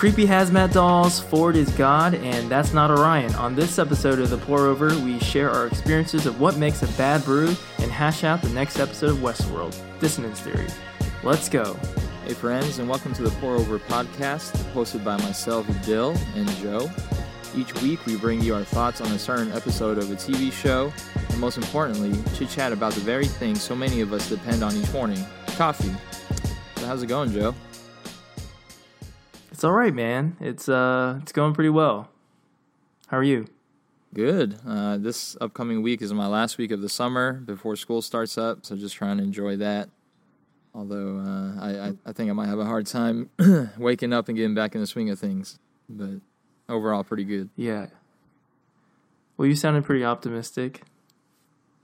Creepy Hazmat Dolls, Ford is God, and that's not Orion. On this episode of The Pour Over, we share our experiences of what makes a bad brew and hash out the next episode of Westworld Dissonance Theory. Let's go. Hey, friends, and welcome to the Pour Over podcast, hosted by myself, Dill, and Joe. Each week, we bring you our thoughts on a certain episode of a TV show, and most importantly, chit chat about the very thing so many of us depend on each morning coffee. So, how's it going, Joe? It's all right, man. It's uh, it's going pretty well. How are you? Good. Uh, this upcoming week is my last week of the summer before school starts up, so just trying to enjoy that. Although uh, I, I, I think I might have a hard time waking up and getting back in the swing of things, but overall pretty good. Yeah. Well, you sounded pretty optimistic.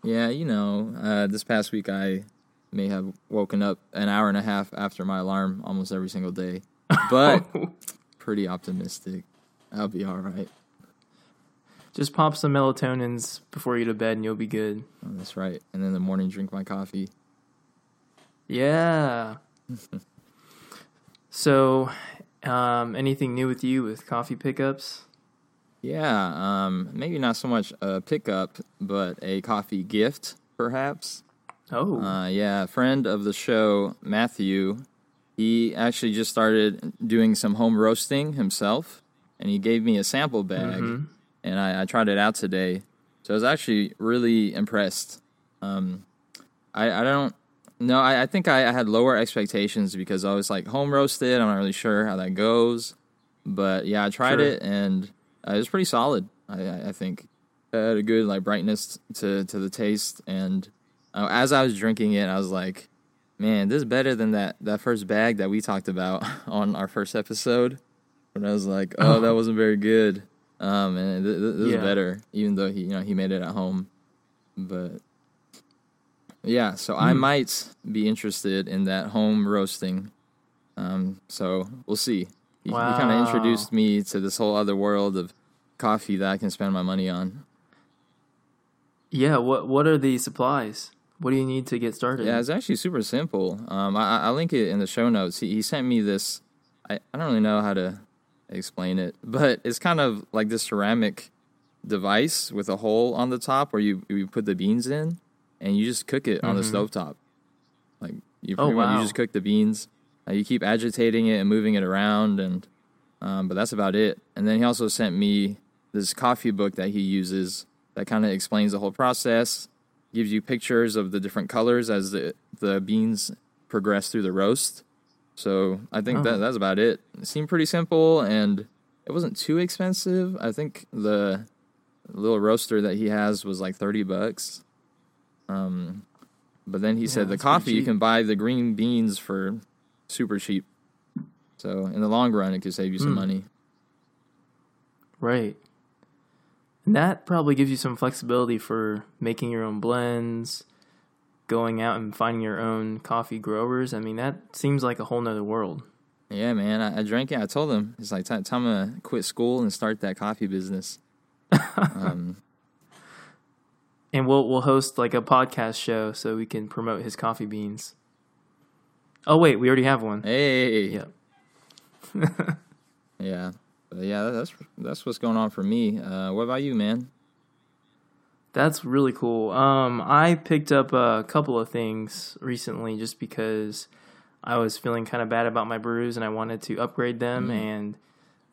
Yeah, you know, uh, this past week I may have woken up an hour and a half after my alarm almost every single day, but pretty optimistic. I'll be all right. Just pop some melatonins before you go to bed and you'll be good. Oh, that's right. And then in the morning, drink my coffee. Yeah. so, um, anything new with you with coffee pickups? Yeah, um, maybe not so much a pickup, but a coffee gift, perhaps. Oh, Uh, yeah, friend of the show, Matthew, he actually just started doing some home roasting himself, and he gave me a sample bag, Mhm. and I, I tried it out today. So I was actually really impressed. Um, I, I don't know. I, I think I, I had lower expectations because I was like home roasted. I'm not really sure how that goes, but yeah, I tried Sure. it and uh, it was pretty solid. I, I, I think it had a good like brightness to to the taste, and uh, as I was drinking it, I was like, man, this is better than that that first bag that we talked about on our first episode. When I was like, oh, that wasn't very good. Um, and th- th- this Yeah. is better, even though he, you know, he made it at home. But yeah, so I Hmm. might be interested in that home roasting. Um, so we'll see. He, he kind of introduced me to this whole other world of coffee that I can spend my money on. yeah. What What are the supplies? What do you need to get started? Yeah, it's actually super simple. Um, I, I'll link it in the show notes. He, he sent me this. I, I don't really know how to explain it, but it's kind of like this ceramic device with a hole on the top where you you put the beans in, and you just cook it on the Mhm. stovetop. Like you, Oh, wow. you just cook the beans. Uh, you keep agitating it and moving it around, and um, but that's about it. And then he also sent me this coffee book that he uses that kind of explains the whole process, gives you pictures of the different colors as the the beans progress through the roast. So I think Oh. that that's about it. It seemed pretty simple and it wasn't too expensive. I think the little roaster that he has was like thirty bucks. Um, but then he Yeah, said the coffee you can buy the green beans for super cheap. So in the long run, it could save you some Hmm. money. Right. And that probably gives you some flexibility for making your own blends, going out and finding your own coffee growers. I mean, that seems like a whole nother world. Yeah, man. I, I drank it. I told him it's like time, time to quit school and start that coffee business. um, And we'll we'll host like a podcast show so we can promote his coffee beans. Oh wait, we already have one. hey, Yeah. yeah, yeah. That's that's what's going on for me. Uh, what about you, man? That's really cool. Um, I picked up a couple of things recently just because I was feeling kind of bad about my brews and I wanted to upgrade them. Mm. And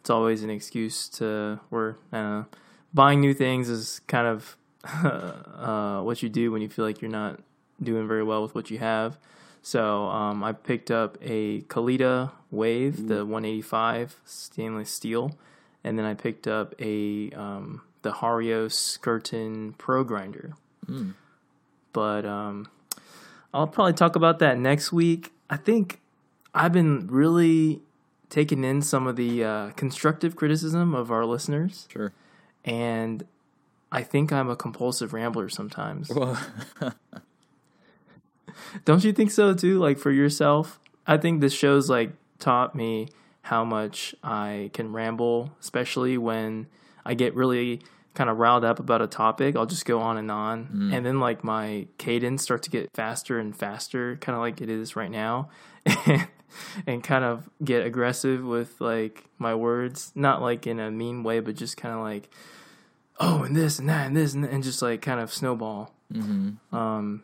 it's always an excuse to where I don't know, buying new things is kind of uh, what you do when you feel like you're not doing very well with what you have. So um, I picked up a Kalita Wave, the 185 stainless steel, and then I picked up a um, the Hario Skerton Pro Grinder. Mm. But um, I'll probably talk about that next week. I think I've been really taking in some of the uh, constructive criticism of our listeners, Sure. and I think I'm a compulsive rambler sometimes. Don't you think so too? Like for yourself, I think this show's like taught me how much I can ramble, especially when I get really kind of riled up about a topic. I'll just go on and on, Mm. and then like my cadence starts to get faster and faster, kind of like it is right now. and kind of get aggressive with like my words, not like in a mean way, but just kind of like, oh, and this and that and this and, and just like kind of snowball. Mm-hmm. Um,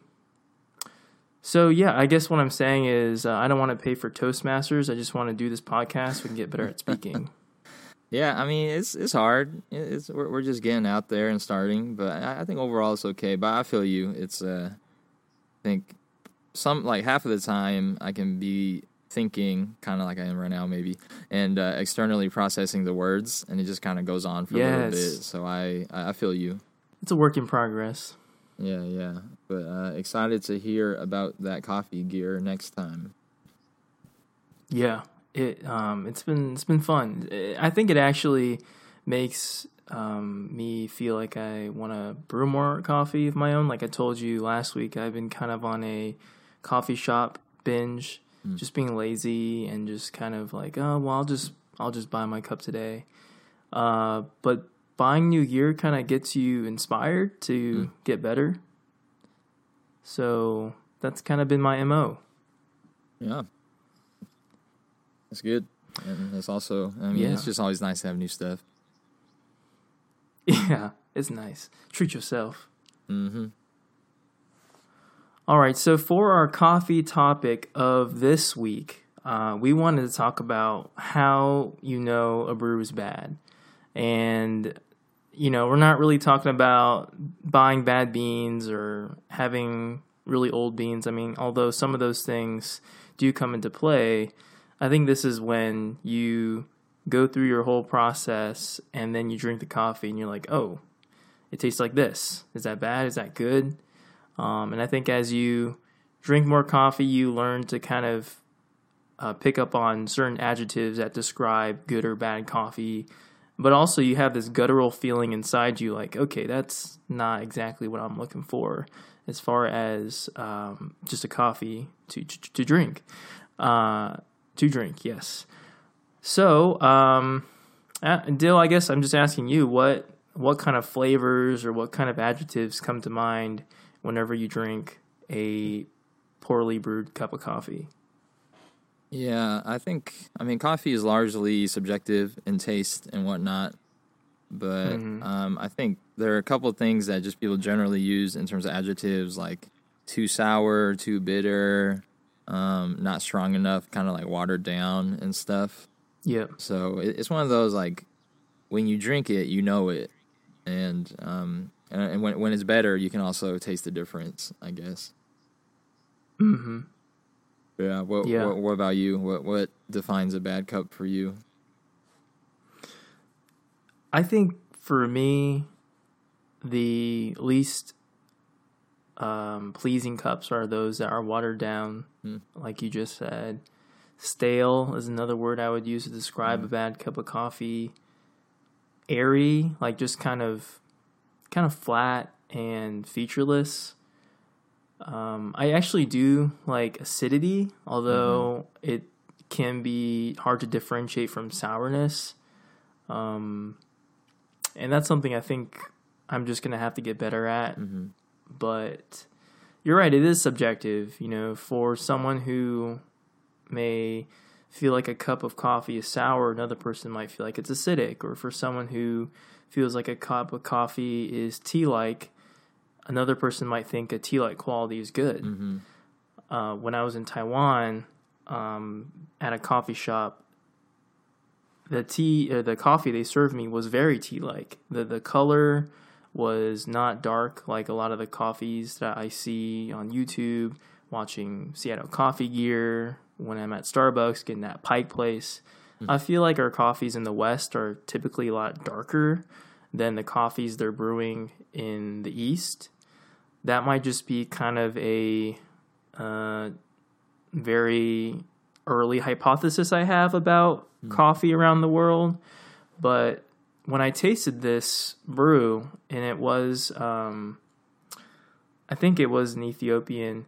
so yeah, I guess what I'm saying is uh, I don't want to pay for Toastmasters. I just want to do this podcast. So we can get better at speaking. Yeah, I mean it's it's hard. It's we're we're just getting out there and starting, but I, I think overall it's okay. But I feel you. It's uh, I think some like half of the time I can be thinking kind of like I am right now maybe, and uh, externally processing the words, and it just kind of goes on for a little bit. So I I I feel you. It's a work in progress. Yeah, yeah. But uh, excited to hear about that coffee gear next time. Yeah, it um it's been it's been fun. I think it actually makes um me feel like I want to brew more coffee of my own. Like I told you last week, I've been kind of on a coffee shop binge, just being lazy and just kind of like, oh well, I'll just I'll just buy my cup today. Uh, but buying new gear kind of gets you inspired to get better. So that's kind of been my mo. Yeah. That's good. And it's also, I mean, it's just always nice to have new stuff. Yeah, it's nice. Treat yourself. Mm-hmm. All right, so for our coffee topic of this week, uh, we wanted to talk about how you know a brew is bad. And, you know, we're not really talking about buying bad beans or having really old beans. I mean, although some of those things do come into play, I think this is when you go through your whole process and then you drink the coffee and you're like, oh, it tastes like this. Is that bad? Is that good? Um, and I think as you drink more coffee, you learn to kind of uh, pick up on certain adjectives that describe good or bad coffee. But also, you have this guttural feeling inside you like, okay, that's not exactly what I'm looking for as far as um, just a coffee to, to, drink. Uh, to drink, yes. So, um, uh, Dill, I guess I'm just asking you what what kind of flavors or what kind of adjectives come to mind whenever you drink a poorly brewed cup of coffee. Yeah, I think, I mean, coffee is largely subjective in taste and whatnot. But Mhm. um, I think there are a couple of things that just people generally use in terms of adjectives like too sour, too bitter, um, not strong enough, kind of like watered down and stuff. Yep. So it, it's one of those like when you drink it, you know it, and um, and, and when when it's better, you can also taste the difference. I guess. hmm Yeah. What, Yeah. What, what about you? What what defines a bad cup for you? I think for me, the least um, pleasing cups are those that are watered down, Hmm. like you just said. Stale is another word I would use to describe a bad cup of coffee. Airy, like just kind of, kind of flat and featureless. Um, I actually do like acidity, although it can be hard to differentiate from sourness. Um, and that's something I think I'm just gonna have to get better at. hmm But you're right; it is subjective. You know, for someone who may feel like a cup of coffee is sour, another person might feel like it's acidic. Or for someone who feels like a cup of coffee is tea-like, another person might think a tea-like quality is good hmm uh, when I was in Taiwan um, at a coffee shop, the tea, uh, the coffee they served me was very tea-like. the The color was not dark like a lot of the coffees that I see on YouTube. Watching Seattle Coffee Gear when I'm at Starbucks, getting that Pike Place. I feel like our coffees in the West are typically a lot darker than the coffees they're brewing in the East. That might just be kind of a uh, very early hypothesis I have about coffee around the world. But when I tasted this brew, and it was, um, I think it was an Ethiopian,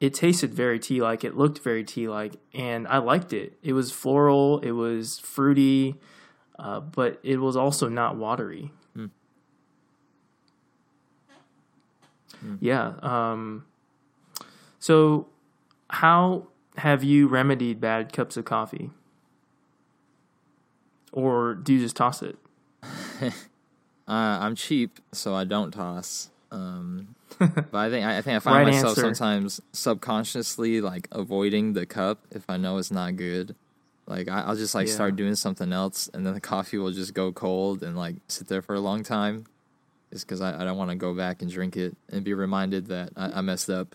it tasted very tea like. It looked very tea like, and I liked it. It was floral, it was fruity, uh, but it was also not watery. Yeah. Um, so, how have you remedied bad cups of coffee? Or do you just toss it? Uh, I'm cheap, so I don't toss. Um, but I think I, I think I find Right myself answer. sometimes subconsciously like avoiding the cup if I know it's not good. Like I, I'll just like Yeah. start doing something else, and then the coffee will just go cold and like sit there for a long time. Just because I, I don't want to go back and drink it and be reminded that I, I messed up.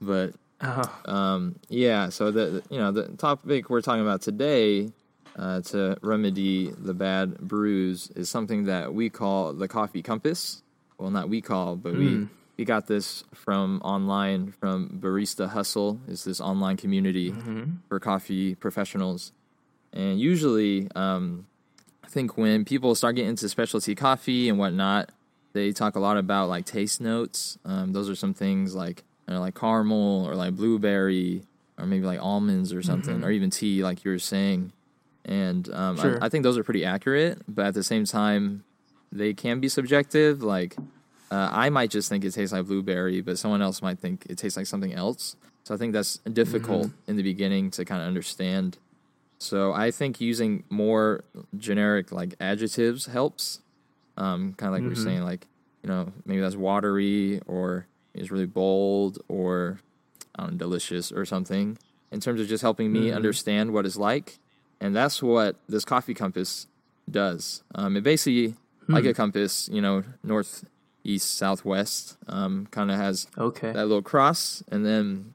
But Oh, um, yeah, so the you know the topic we're talking about today uh, to remedy the bad brews is something that we call the coffee compass. Well, not we call, but we Hmm. We got this from online from Barista Hustle. Is this online community Mm-hmm. for coffee professionals, and usually, um, I think when people start getting into specialty coffee and whatnot, they talk a lot about like taste notes. Um, those are some things like you know, like caramel or like blueberry or maybe like almonds or something, Mhm. or even tea, like you were saying. And um, Sure. I, I think those are pretty accurate, but at the same time, they can be subjective. Like uh, I might just think it tastes like blueberry, but someone else might think it tastes like something else. So I think that's difficult in the beginning to kind of understand. So I think using more generic like adjectives helps. Um, kind of like we Mhm. were saying, like you know maybe that's watery or is really bold or I delicious or something. In terms of just helping me Mhm. understand what it's like, and that's what this coffee compass does. Um, it basically like Hmm. a compass, you know, north, east, southwest. Um, kind of has okay. that little cross, and then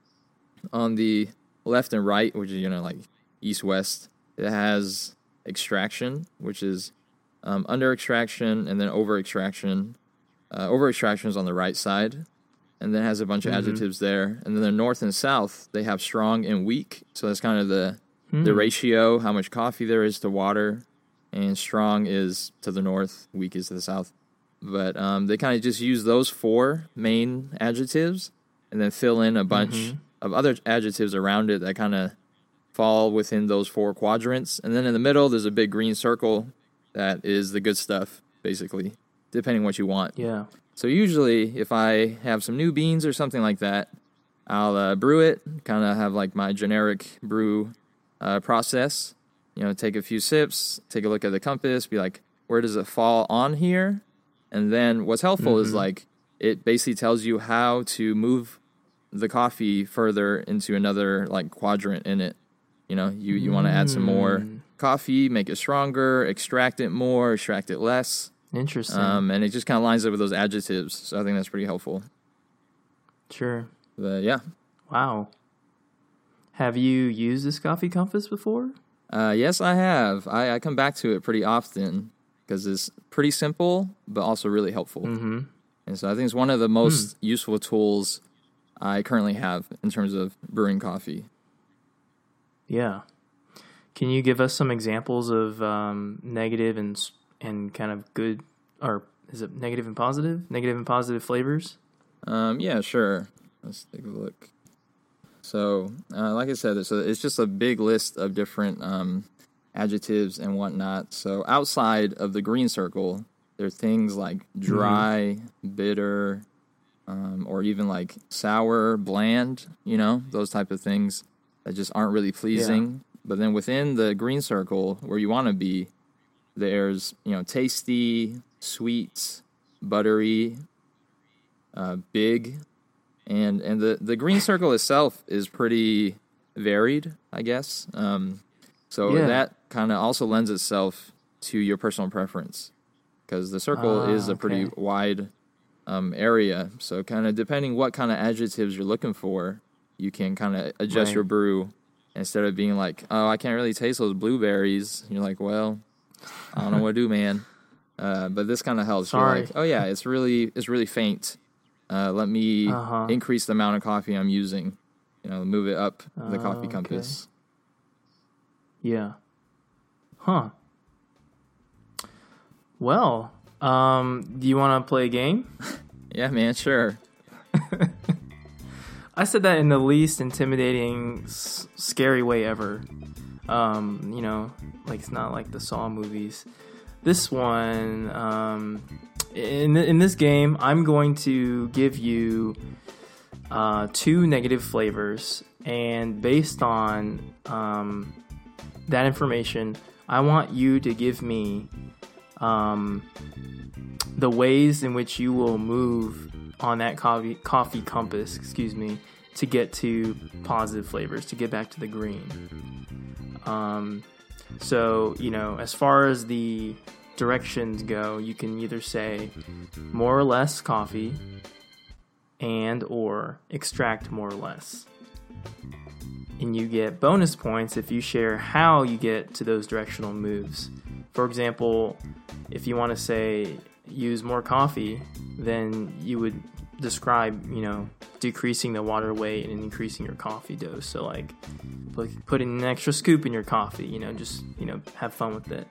on the left and right, which is you know like east west, it has extraction, which is um, under extraction and then over extraction. Uh, over extraction is on the right side, and then has a bunch of Mhm. adjectives there. And then the north and south, they have strong and weak. So that's kind of the the Hmm. ratio, how much coffee there is to water, and strong is to the north, weak is to the south. But um, they kind of just use those four main adjectives and then fill in a bunch Mhm. of other adjectives around it that kind of fall within those four quadrants. And then in the middle, there's a big green circle that is the good stuff, basically, depending what you want. Yeah. So usually, if I have some new beans or something like that, I'll uh, brew it. Kind of have like my generic brew uh, process. You know, take a few sips, take a look at the compass, be like, where does it fall on here? And then what's helpful is Mhm. like it basically tells you how to move the coffee further into another like quadrant in it. You know, you you want to add some more Mm. coffee, make it stronger, extract it more, extract it less. Interesting. Um, and it just kind of lines up with those adjectives. So I think that's pretty helpful. sure. But yeah, Wow. Have you used this coffee compass before? uh, yes, I have. I, I come back to it pretty often because it's pretty simple, but also really helpful. Mm-hmm. And so I think it's one of the most useful tools I currently have in terms of brewing coffee. Yeah. Can you give us some examples of um, negative and and kind of good, or is it negative and positive? Negative and positive flavors. Um, yeah, sure. Let's take a look. So, uh, like I said, so it's just a big list of different um, adjectives and whatnot. So, outside of the green circle, there are things like dry, bitter, um, or even like sour, bland. You know, those type of things that just aren't really pleasing. But then within the green circle, where you want to be, there's you know tasty, sweet, buttery, uh, big, and and the the green circle itself is pretty varied, I guess. Um, so Yeah. that kind of also lends itself to your personal preference because the circle Ah, is a pretty okay. wide um, area. So kind of depending what kind of adjectives you're looking for, you can kind of adjust Right. your brew instead of being like, oh, I can't really taste those blueberries. You're like, well, I don't know what to do, man. Uh, but this kind of helps. You're Sorry. like, oh yeah, it's really it's really faint. Uh, let me Uh-huh. increase the amount of coffee I'm using. You know, move it up the Oh, coffee okay. Yeah. Huh. Well, um, do you want to play a game? Yeah, man, sure. I said that in the least intimidating, s- scary way ever. Um, you know, like it's not like the Saw movies. This one, um, in in this game, I'm going to give you uh, two negative flavors, and based on um, that information, I want you to give me um, the ways in which you will move on that coffee coffee compass, excuse me, to get to positive flavors, to get back to the green. Um, so you know, as far as the directions go, you can either say more or less coffee and or extract more or less. And you get bonus points if you share how you get to those directional moves. For example, if you want to say use more coffee, then you would describe, you know, decreasing the water weight and increasing your coffee dose. So like putting an extra scoop in your coffee, you know, just, you know, have fun with it.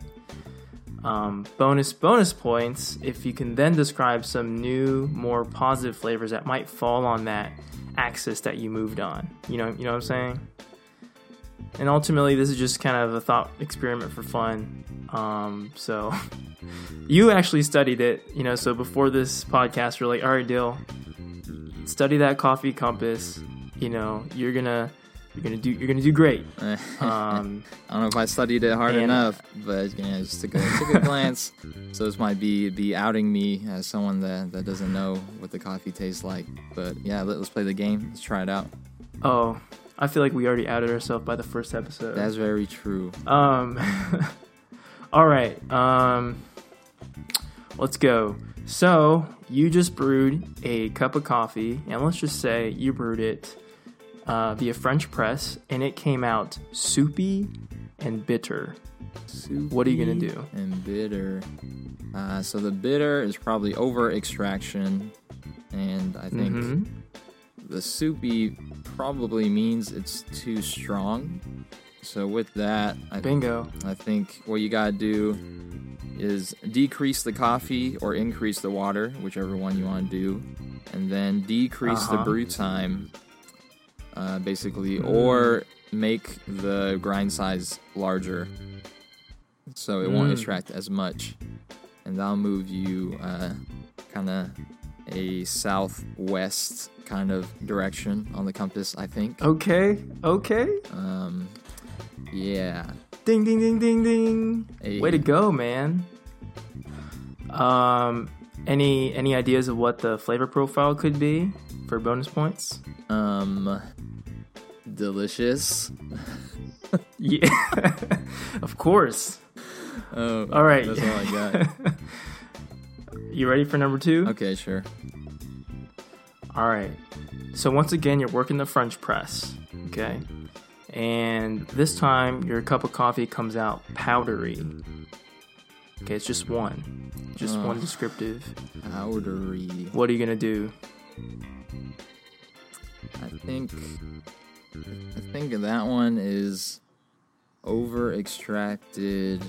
Um, bonus bonus points if you can then describe some new, more positive flavors that might fall on that axis that you moved on. You know, you know what I'm saying? And ultimately, this is just kind of a thought experiment for fun. Um, so, you actually studied it, you know. So before this podcast, you're like, "All right, Dill, study that coffee compass. You know, you're gonna you're gonna do you're gonna do great. Um, I don't know if I studied it hard enough, but yeah, just took a, took a glance. So this might be be outing me as someone that that doesn't know what the coffee tastes like. But yeah, let, us play the game. Let's try it out. Oh, I feel like we already outed ourselves by the first episode. That's very true. Um, all right. Um, let's go. So you just brewed a cup of coffee, and let's just say you brewed it uh, via French press, and it came out soupy and bitter. Soupy what are you gonna do? And bitter. Uh, so the bitter is probably over extraction, and I think mm-hmm. the soupy probably means it's too strong. So with that, I bingo. I think what you gotta do is decrease the coffee or increase the water, whichever one you want to do, and then decrease uh-huh. the brew time uh, basically, or make the grind size larger so it won't mm. extract as much. And that'll move you uh, kind of a southwest kind of direction on the compass, I think. Okay, okay. Um, yeah. Ding, ding, ding, ding, ding. A, Way to go, man. Um, any any ideas of what the flavor profile could be for bonus points? Um, delicious. yeah, of course. Oh, all right. That's all I got. you ready for number two? Okay, sure. All right. So once again, you're working the French press. Okay. And this time, your cup of coffee comes out powdery. Okay, it's just one. Just uh. one descriptive. Powdery. What are you going to do? I think I think that one is over extracted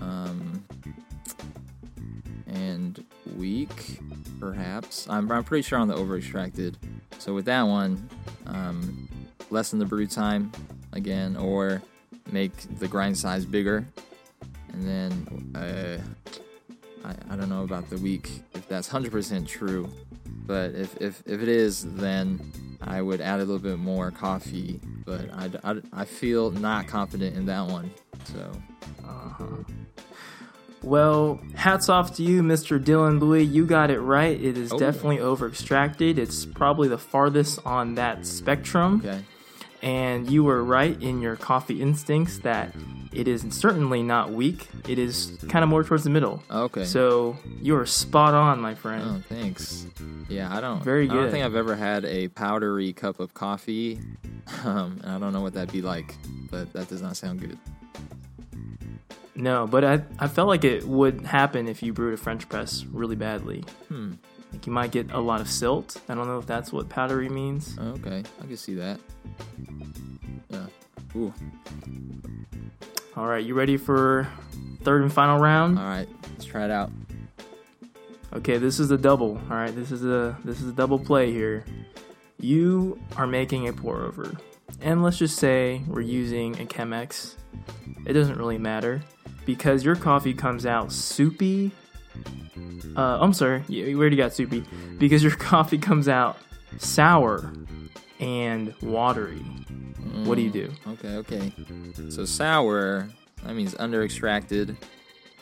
um, and weak, perhaps. I'm, I'm pretty sure on the over extracted. So with that one, um, lessen the brew time again, or make the grind size bigger. And then uh, I, I don't know about the week if that's 100% true, but if, if, if it is, then I would add a little bit more coffee, but I, I, I feel not confident in that one. So, uh-huh. Well, hats off to you, Mr. Dylan Louis. You got it right. It is oh. definitely over extracted. It's probably the farthest on that spectrum. Okay. And you were right in your coffee instincts that it is certainly not weak. It is kind of more towards the middle. Okay. So you are spot on, my friend. Oh, thanks. Yeah, I don't. Very good. I don't think I've ever had a powdery cup of coffee. Um, I don't know what that'd be like, but that does not sound good. No, but I I felt like it would happen if you brewed a French press really badly. Hmm. Like you might get a lot of silt. I don't know if that's what powdery means. Oh, okay, I can see that. Yeah. Ooh. All right, you ready for third and final round? All right, let's try it out. Okay, this is a double. All right, this is a this is a double play here. You are making a pour over, and let's just say we're using a Chemex. It doesn't really matter because your coffee comes out soupy. Uh, I'm sorry, we already got soupy because your coffee comes out sour, and watery. What do you do? Okay, okay. So sour, that means under extracted.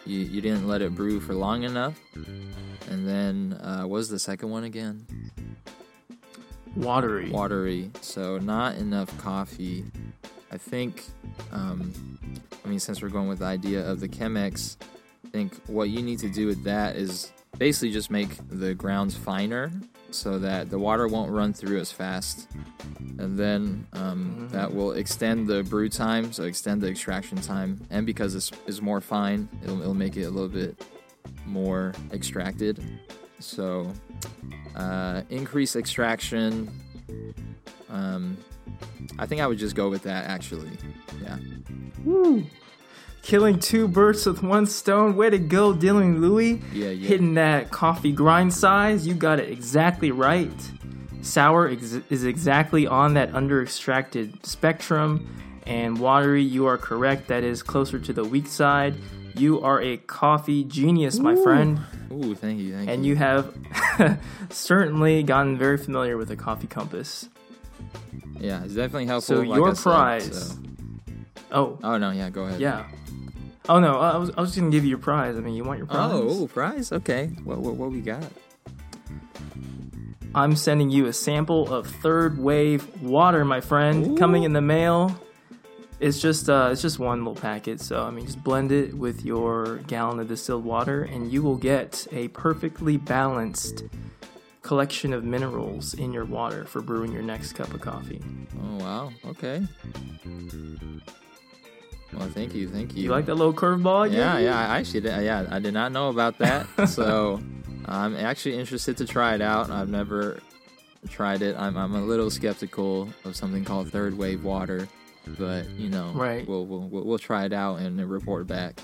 You you didn't let it brew for long enough. And then uh, what was the second one again? Watery. Watery. So not enough coffee. I think. Um, I mean, since we're going with the idea of the Chemex, I think what you need to do with that is basically just make the grounds finer so that the water won't run through as fast. And then um, that will extend the brew time, so extend the extraction time. And because it's, it's more fine, it'll, it'll make it a little bit more extracted. So uh, increase extraction. Um, I think I would just go with that actually. Yeah. Woo. Killing two birds with one stone. Way to go, Dylan Louie. Yeah, yeah. Hitting that coffee grind size. You got it exactly right. Sour ex- is exactly on that under extracted spectrum. And watery, you are correct. That is closer to the weak side. You are a coffee genius, my friend. Ooh, thank you, thank And you. you have certainly gotten very familiar with the coffee compass. Yeah, it's definitely helpful. So like your I said, prize. so- Oh, Oh no, yeah, go ahead. yeah. Oh no, I was, I was just gonna give you your prize. I mean, you want your prize? Oh, ooh, prize. Okay. What, what what we got? I'm sending you a sample of third wave water, my friend, coming in the mail. It's just uh, it's just one little packet, so I mean, just blend it with your gallon of distilled water, and you will get a perfectly balanced collection of minerals in your water for brewing your next cup of coffee. Oh wow. Okay. Well, thank you, thank you. You like that little curveball? Yeah, yeah. I actually, did, yeah, I did not know about that. so, I'm actually interested to try it out. I've never tried it. I'm, I'm a little skeptical of something called third wave water, but you know, Right. We'll we'll we'll, we'll try it out and report back.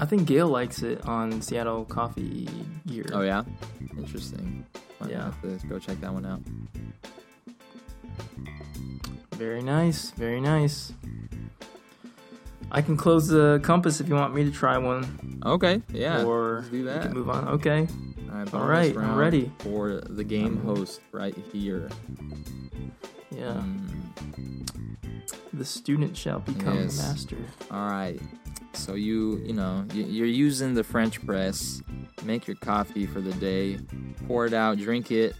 I think Gail likes it on Seattle Coffee Gear. Oh yeah, interesting. Might Yeah. have to go check that one out. Very nice, very nice. I can close the compass if you want me to try one, Okay, yeah. or let's do that. can move on. Okay, All right, All bonus right, I'm ready. for the game Um, host right here. yeah. Mm, The student shall become Yes. the master. all right. So you you know you- you're using the French press. Make your coffee for the day. Pour it out. Drink it.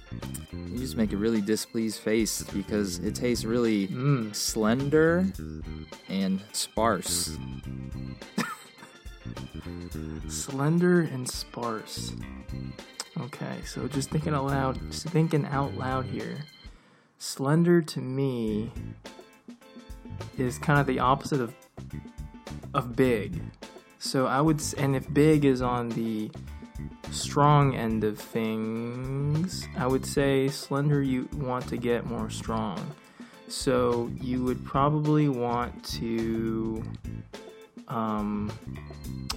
You just make a really displeased face because it tastes really Mmm. slender and sparse. Slender and sparse. Okay, so just thinking out loud, just thinking out loud here. Slender to me is kind of the opposite of of big. So I would, and if big is on the strong end of things, I would say slender you want to get more strong. So you would probably want to um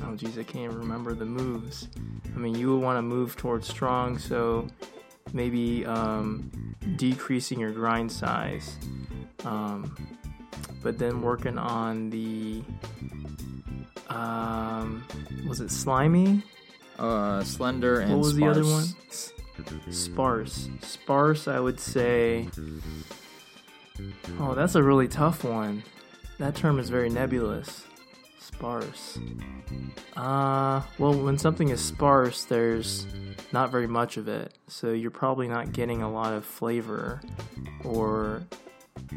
oh geez i can't remember the moves i mean you would want to move towards strong so maybe um decreasing your grind size um but then working on the um was it slimy? Uh, slender and what was sparse. the other one? S- sparse. Sparse i would say oh that's a really tough one. That term is very nebulous. Sparse. Uh well when something is sparse there's not very much of it. So you're probably not getting a lot of flavor or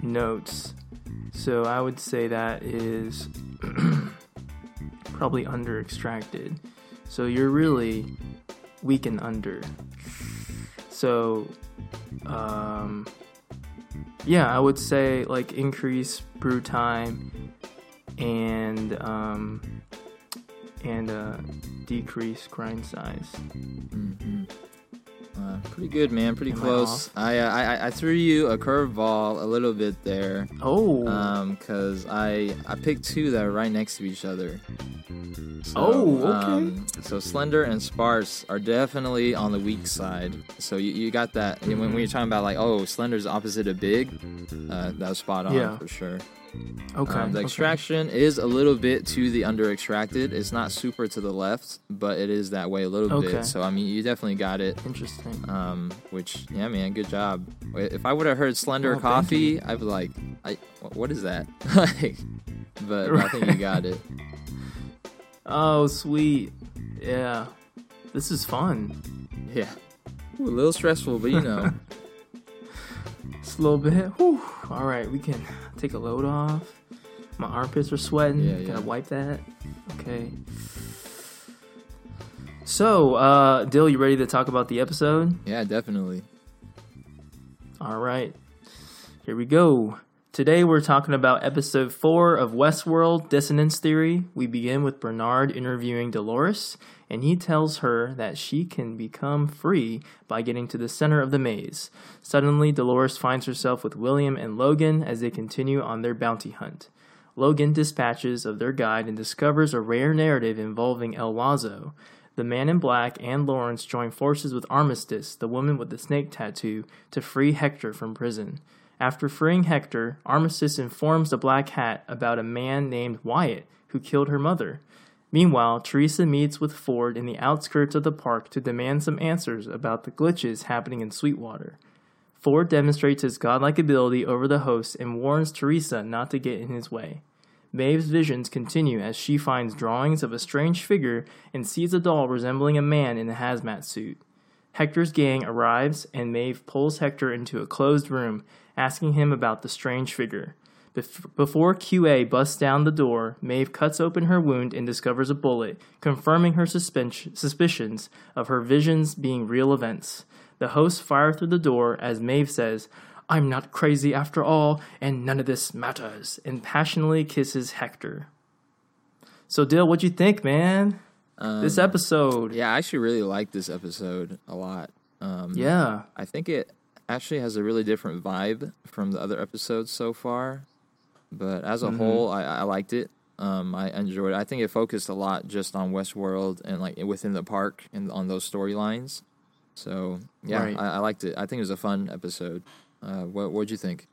notes so i would say that is probably under extracted so you're really weak and under. So um yeah i would say like increase brew time and um and uh decrease grind size. Mhm. Uh, pretty good, man. Pretty Am close. I, uh, I I threw you a curveball a little bit there, oh um, cause I I picked two that are right next to each other. So, Oh, okay. Um, so slender and sparse are definitely on the weak side. So you, you got that when, when you're talking about like oh slender's opposite of big, uh, that was spot on Yeah. for sure. Okay. Um, the okay. extraction is a little bit to the under extracted. It's not super to the left, but it is that way a little Okay. bit. So I mean, you definitely got it. Interesting. Um, which yeah, man, good job. If I would have heard Slender Oh, Coffee, I'd be like, I what is that? like, but I think you got it. Oh, sweet. Yeah. This is fun. Yeah, Ooh, a little stressful, but you know, Just a little bit. Whew. All right, we can take a load off. My armpits are sweating. Yeah, Gotta wipe that. Okay. So, uh, Dill, you ready to talk about the episode? yeah, definitely. All right. Here we go. Today we're talking about episode 4 of Westworld Dissonance Theory. We begin with Bernard interviewing Dolores, and he tells her that she can become free by getting to the center of the maze. Suddenly, Dolores finds herself with William and Logan as they continue on their bounty hunt. Logan dispatches of their guide and discovers a rare narrative involving El Lazo. The man in black and Lawrence join forces with Armistice, the woman with the snake tattoo, to free Hector from prison. After freeing Hector, Armistice informs the Black Hat about a man named Wyatt who killed her mother. Meanwhile, Theresa meets with Ford in the outskirts of the park to demand some answers about the glitches happening in Sweetwater. Ford demonstrates his godlike ability over the host and warns Theresa not to get in his way. Maeve's visions continue as she finds drawings of a strange figure and sees a doll resembling a man in a hazmat suit. Hector's gang arrives and Maeve pulls Hector into a closed room, asking him about the strange figure. Bef- before QA busts down the door, Maeve cuts open her wound and discovers a bullet, confirming her suspen- suspicions of her visions being real events. The hosts fire through the door as Maeve says, I'm not crazy after all, and none of this matters, and passionately kisses Hector. So, Dill, what'd you think, man? this episode. Yeah, I actually really like this episode a lot. Um, Yeah. I think it actually has a really different vibe from the other episodes so far. But as a whole, I, I liked it. Um, I enjoyed it. I think it focused a lot just on Westworld and like within the park and on those storylines. So yeah, Right. I, I liked it. I think it was a fun episode. Uh, what what'd you think?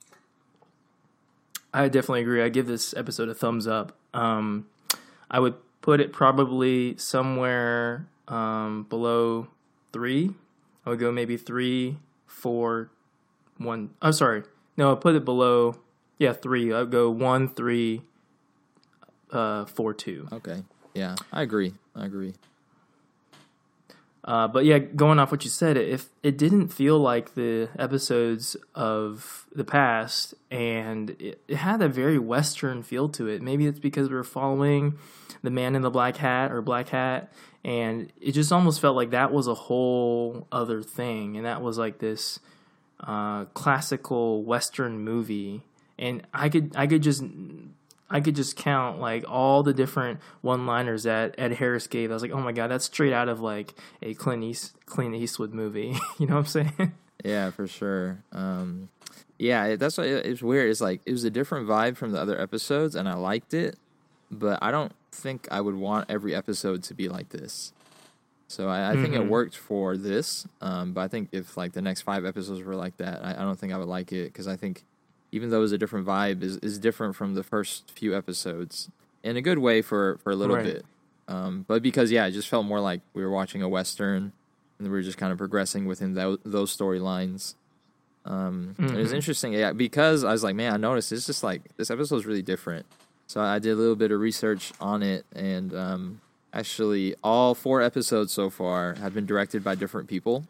I definitely agree. I give this episode a thumbs up. Um, I would put it probably somewhere um, below three. I would go maybe three, four, one. I'm sorry. No, I put it below. Yeah, three. I'd go one, three, uh, four, two. Okay, yeah, I agree. I agree. Uh, but yeah, going off what you said, if it didn't feel like the episodes of the past, and it, it had a very Western feel to it. Maybe it's because we were following the man in the black hat or black hat, and it just almost felt like that was a whole other thing, and that was like this uh, classical Western movie. And I could, I could just I could just count like all the different one-liners that Ed Harris gave. I was like, oh my god, that's straight out of like a Clint, East, Clint Eastwood movie. you know what I'm saying? Yeah, for sure. Um, yeah, that's it's weird. It's like it was a different vibe from the other episodes, and I liked it, but I don't think I would want every episode to be like this. So I, I think it Mhm. worked for this, um, but I think if like the next five episodes were like that, I, I don't think I would like it because I think even though it was a different vibe, is is different from the first few episodes in a good way for for a little Right. bit. Um, but because yeah, it just felt more like we were watching a western, and we were just kind of progressing within those, those storylines. Um, It was Mhm. interesting, yeah, because I was like, man, I noticed it's just like this episode is really different. So I did a little bit of research on it, and um, actually, all four episodes so far have been directed by different people,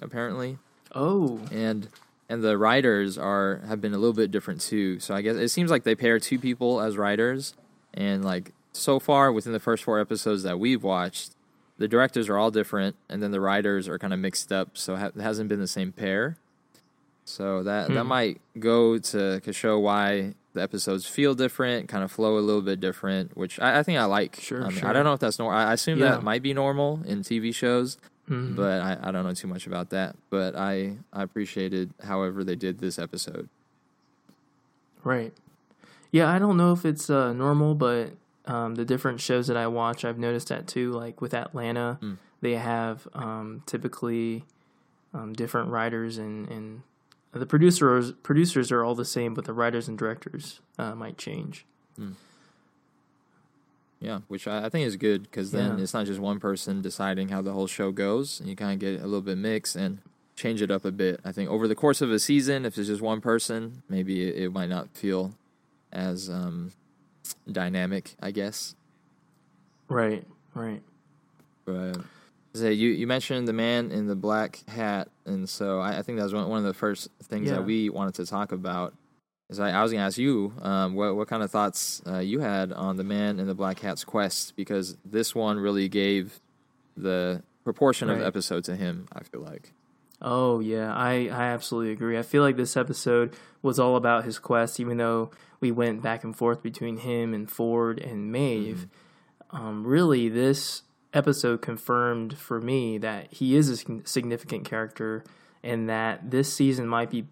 apparently, oh, and and the writers are have been a little bit different too. So I guess it seems like they pair two people as writers, and like so far within the first four episodes that we've watched, the directors are all different, and then the writers are kind of mixed up. So ha- it hasn't been the same pair. So that that Hmm. might go to, to show why the episodes feel different, kind of flow a little bit different, which I, I think I like. Sure, I, mean, sure. I don't know if that's normal. I assume Yeah. that might be normal in TV shows, Mhm. but I, I don't know too much about that. But I, I appreciated however they did this episode. right. Yeah, I don't know if it's uh, normal, but um, the different shows that I watch, I've noticed that too. Like with Atlanta, Mm. they have um, typically um, different writers and, and the producers producers are all the same, but the writers and directors uh, might change. Yeah, which I, I think is good because then Yeah. it's not just one person deciding how the whole show goes, and you kind of get a little bit mixed and change it up a bit. I think over the course of a season, if it's just one person, maybe it, it might not feel as um, dynamic, I guess. Right, right. But so you you mentioned the man in the black hat, and so I, I think that was one, one of the first things Yeah. that we wanted to talk about. Is I, I was going to ask you um, what what kind of thoughts uh, you had on the man in the black hat's quest because this one really gave the proportion of Right. episode to him. I feel like. Oh yeah, I I absolutely agree. I feel like this episode was all about his quest, even though we went back and forth between him and Ford and Maeve. Um, really, this episode confirmed for me that he is a significant character, and that this season might be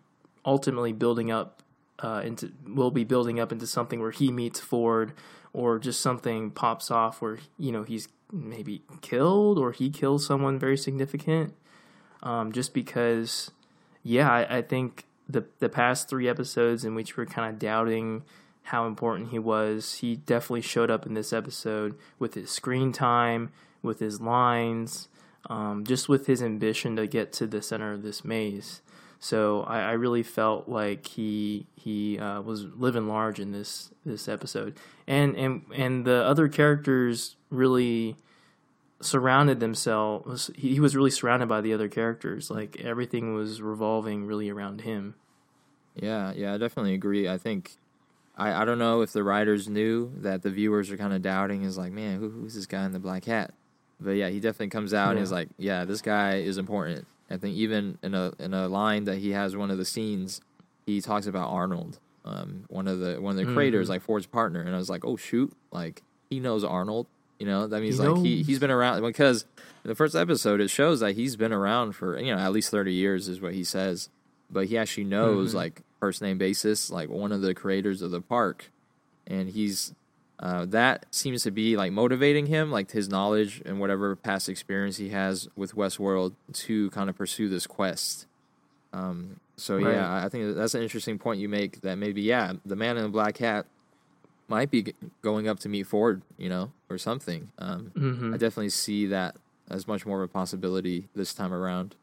ultimately building up uh, into will be building up into something where he meets Ford, or just something pops off where you know he's maybe killed or he kills someone very significant. Um, just because, yeah, I, I think the the past three episodes in which we're kind of doubting how important he was, he definitely showed up in this episode with his screen time, with his lines, um, just with his ambition to get to the center of this maze. So I, I really felt like he he uh, was living large in this this episode, and and and the other characters really surrounded themselves. He, he was really surrounded by the other characters. Like everything was revolving really around him. Yeah, yeah, I definitely agree. I think I, I don't know if the writers knew that the viewers are kind of doubting. Is like, man, who, who's this guy in the black hat? But yeah, he definitely comes out and Yeah. is like, yeah, this guy is important. I think even in a in a line that he has one of the scenes, he talks about Arnold, um, one of the one of the creators, Mhm. like Ford's partner, and I was like, oh shoot, like he knows Arnold. You know, that means He like he knows. he's been around because the first episode it shows that he's been around for you know at least thirty years is what he says, but he actually knows Mhm. like first name basis like one of the creators of the park, and he's uh, that seems to be like motivating him, like his knowledge and whatever past experience he has with Westworld to kind of pursue this quest. Um, so Right. yeah, I think that's an interesting point you make. That maybe yeah, the man in the black hat might be going up to meet Ford, you know, or something. Um, mm-hmm. I definitely see that as much more of a possibility this time around.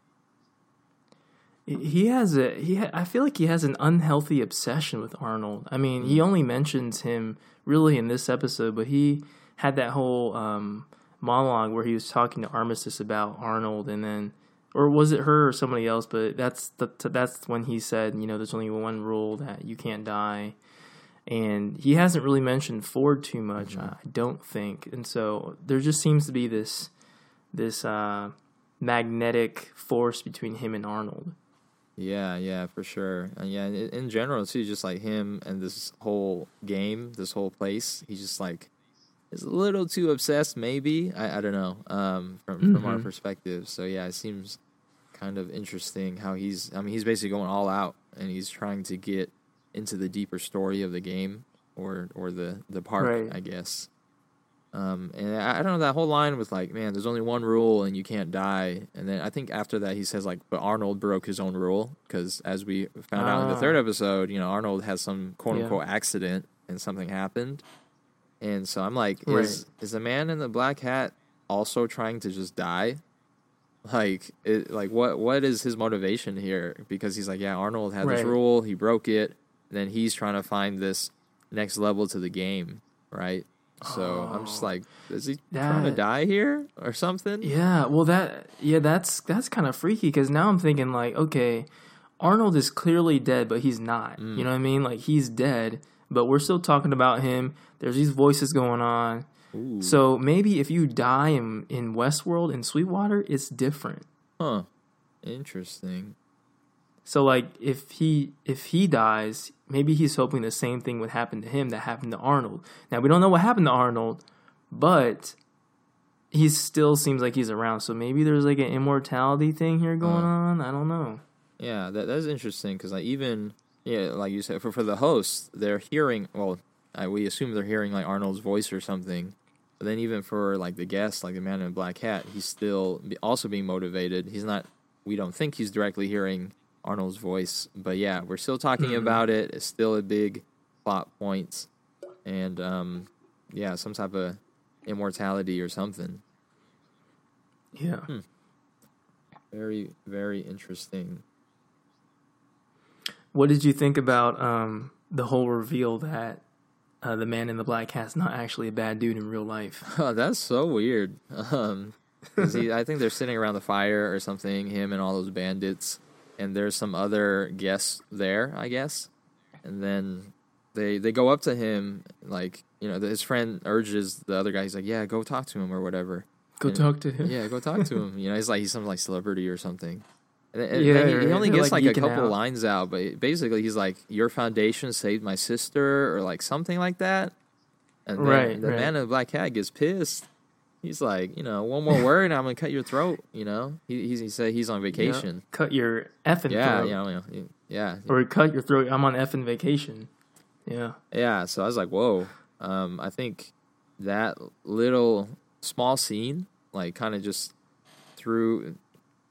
He has a he ha- i feel like he has an unhealthy obsession with arnold i mean he only mentions him really in this episode but he had that whole um, monologue where he was talking to armistice about arnold and then or was it her or somebody else but that's the that's when he said you know there's only one rule that you can't die and he hasn't really mentioned Ford too much, I don't think. And so there just seems to be this this uh, magnetic force between him and Arnold. Yeah, yeah, for sure. And yeah, in, general too, just like him and this whole game, this whole place, he's just like is a little too obsessed. Maybe I, I don't know. Um, from from our Mhm. perspective, so yeah, it seems kind of interesting how he's. I mean, he's basically going all out, and he's trying to get into the deeper story of the game or or the the park, Right. I guess. Um, and I, I don't know that whole line was like, man, there's only one rule and you can't die. And then I think after that he says like, but Arnold broke his own rule because as we found out in the Ah. third episode, you know, Arnold has some quote Yeah. unquote accident and something happened. And so I'm like, Right. is is the man in the black hat also trying to just die? Like, it, like what what is his motivation here? Because he's like, yeah, Arnold had this rule, he broke it, and then he's trying to find this next level to the game, right? So I'm just Oh. like, is he trying to die here or something? Yeah, well that yeah, that's that's kind of freaky cuz now I'm thinking like, okay, Arnold is clearly dead, but he's not. Mm. You know what I mean? Like he's dead, but we're still talking about him. There's these voices going on. Ooh, So maybe if you die in in Westworld in Sweetwater, it's different. huh? Interesting. So like if he if he dies, maybe he's hoping the same thing would happen to him that happened to Arnold. Now we don't know what happened to Arnold, but he still seems like he's around. So maybe there's like an immortality thing here going Uh. on. I don't know. Yeah, that that's interesting because like even yeah, like you said, for for the hosts, they're hearing. Well, I, we assume they're hearing like Arnold's voice or something. But then even for like the guest, like the man in the black hat, he's still be, also being motivated. He's not. We don't think he's directly hearing Arnold's voice. But yeah, we're still talking Mhm. about it. It's still a big plot point, and um, yeah, some type of immortality or something. Yeah. Very, very interesting. What did you think about um, the whole reveal that uh, the man in the black hat's not actually a bad dude in real life? Oh, that's so weird. Um, he, I think they're sitting around the fire or something. Him and all those bandits, and there's some other guests there, I guess. And then they they go up to him, like you know, his friend urges the other guy. He's like, "Yeah, go talk to him or whatever." Go And- talk to him. Yeah, go talk to him. You know, he's like he's some like celebrity or something. And, and Yeah, then he, he only gets like, like, a couple out. lines out, but basically he's like, "Your foundation saved my sister," or like something like that. And then Right, the right. man in the black hat gets pissed. He's like, you know, one more word, and I'm gonna cut your throat. You know, he he said he's on Yeah. vacation. Cut your effing Yeah, throat. know, you yeah, Or cut your throat. I'm on effing vacation. Yeah. yeah. So I was like, whoa. Um, I think that little small scene, like, kind of just threw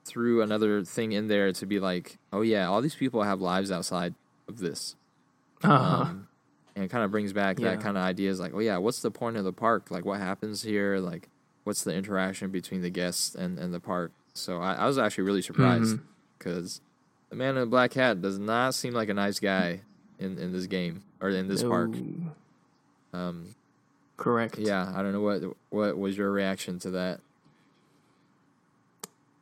threw another thing in there to be like, oh yeah, all these people have lives outside of this. Uh-huh. Um, and kind of brings back Yeah. that kind of ideas like, oh yeah, what's the point of the park? Like, what happens here? Like, what's the interaction between the guests and, and the park? So I, I was actually really surprised because the man in the black hat does not seem like a nice guy in, in this game or in this park. Um, correct. yeah, I don't know what what was your reaction to that.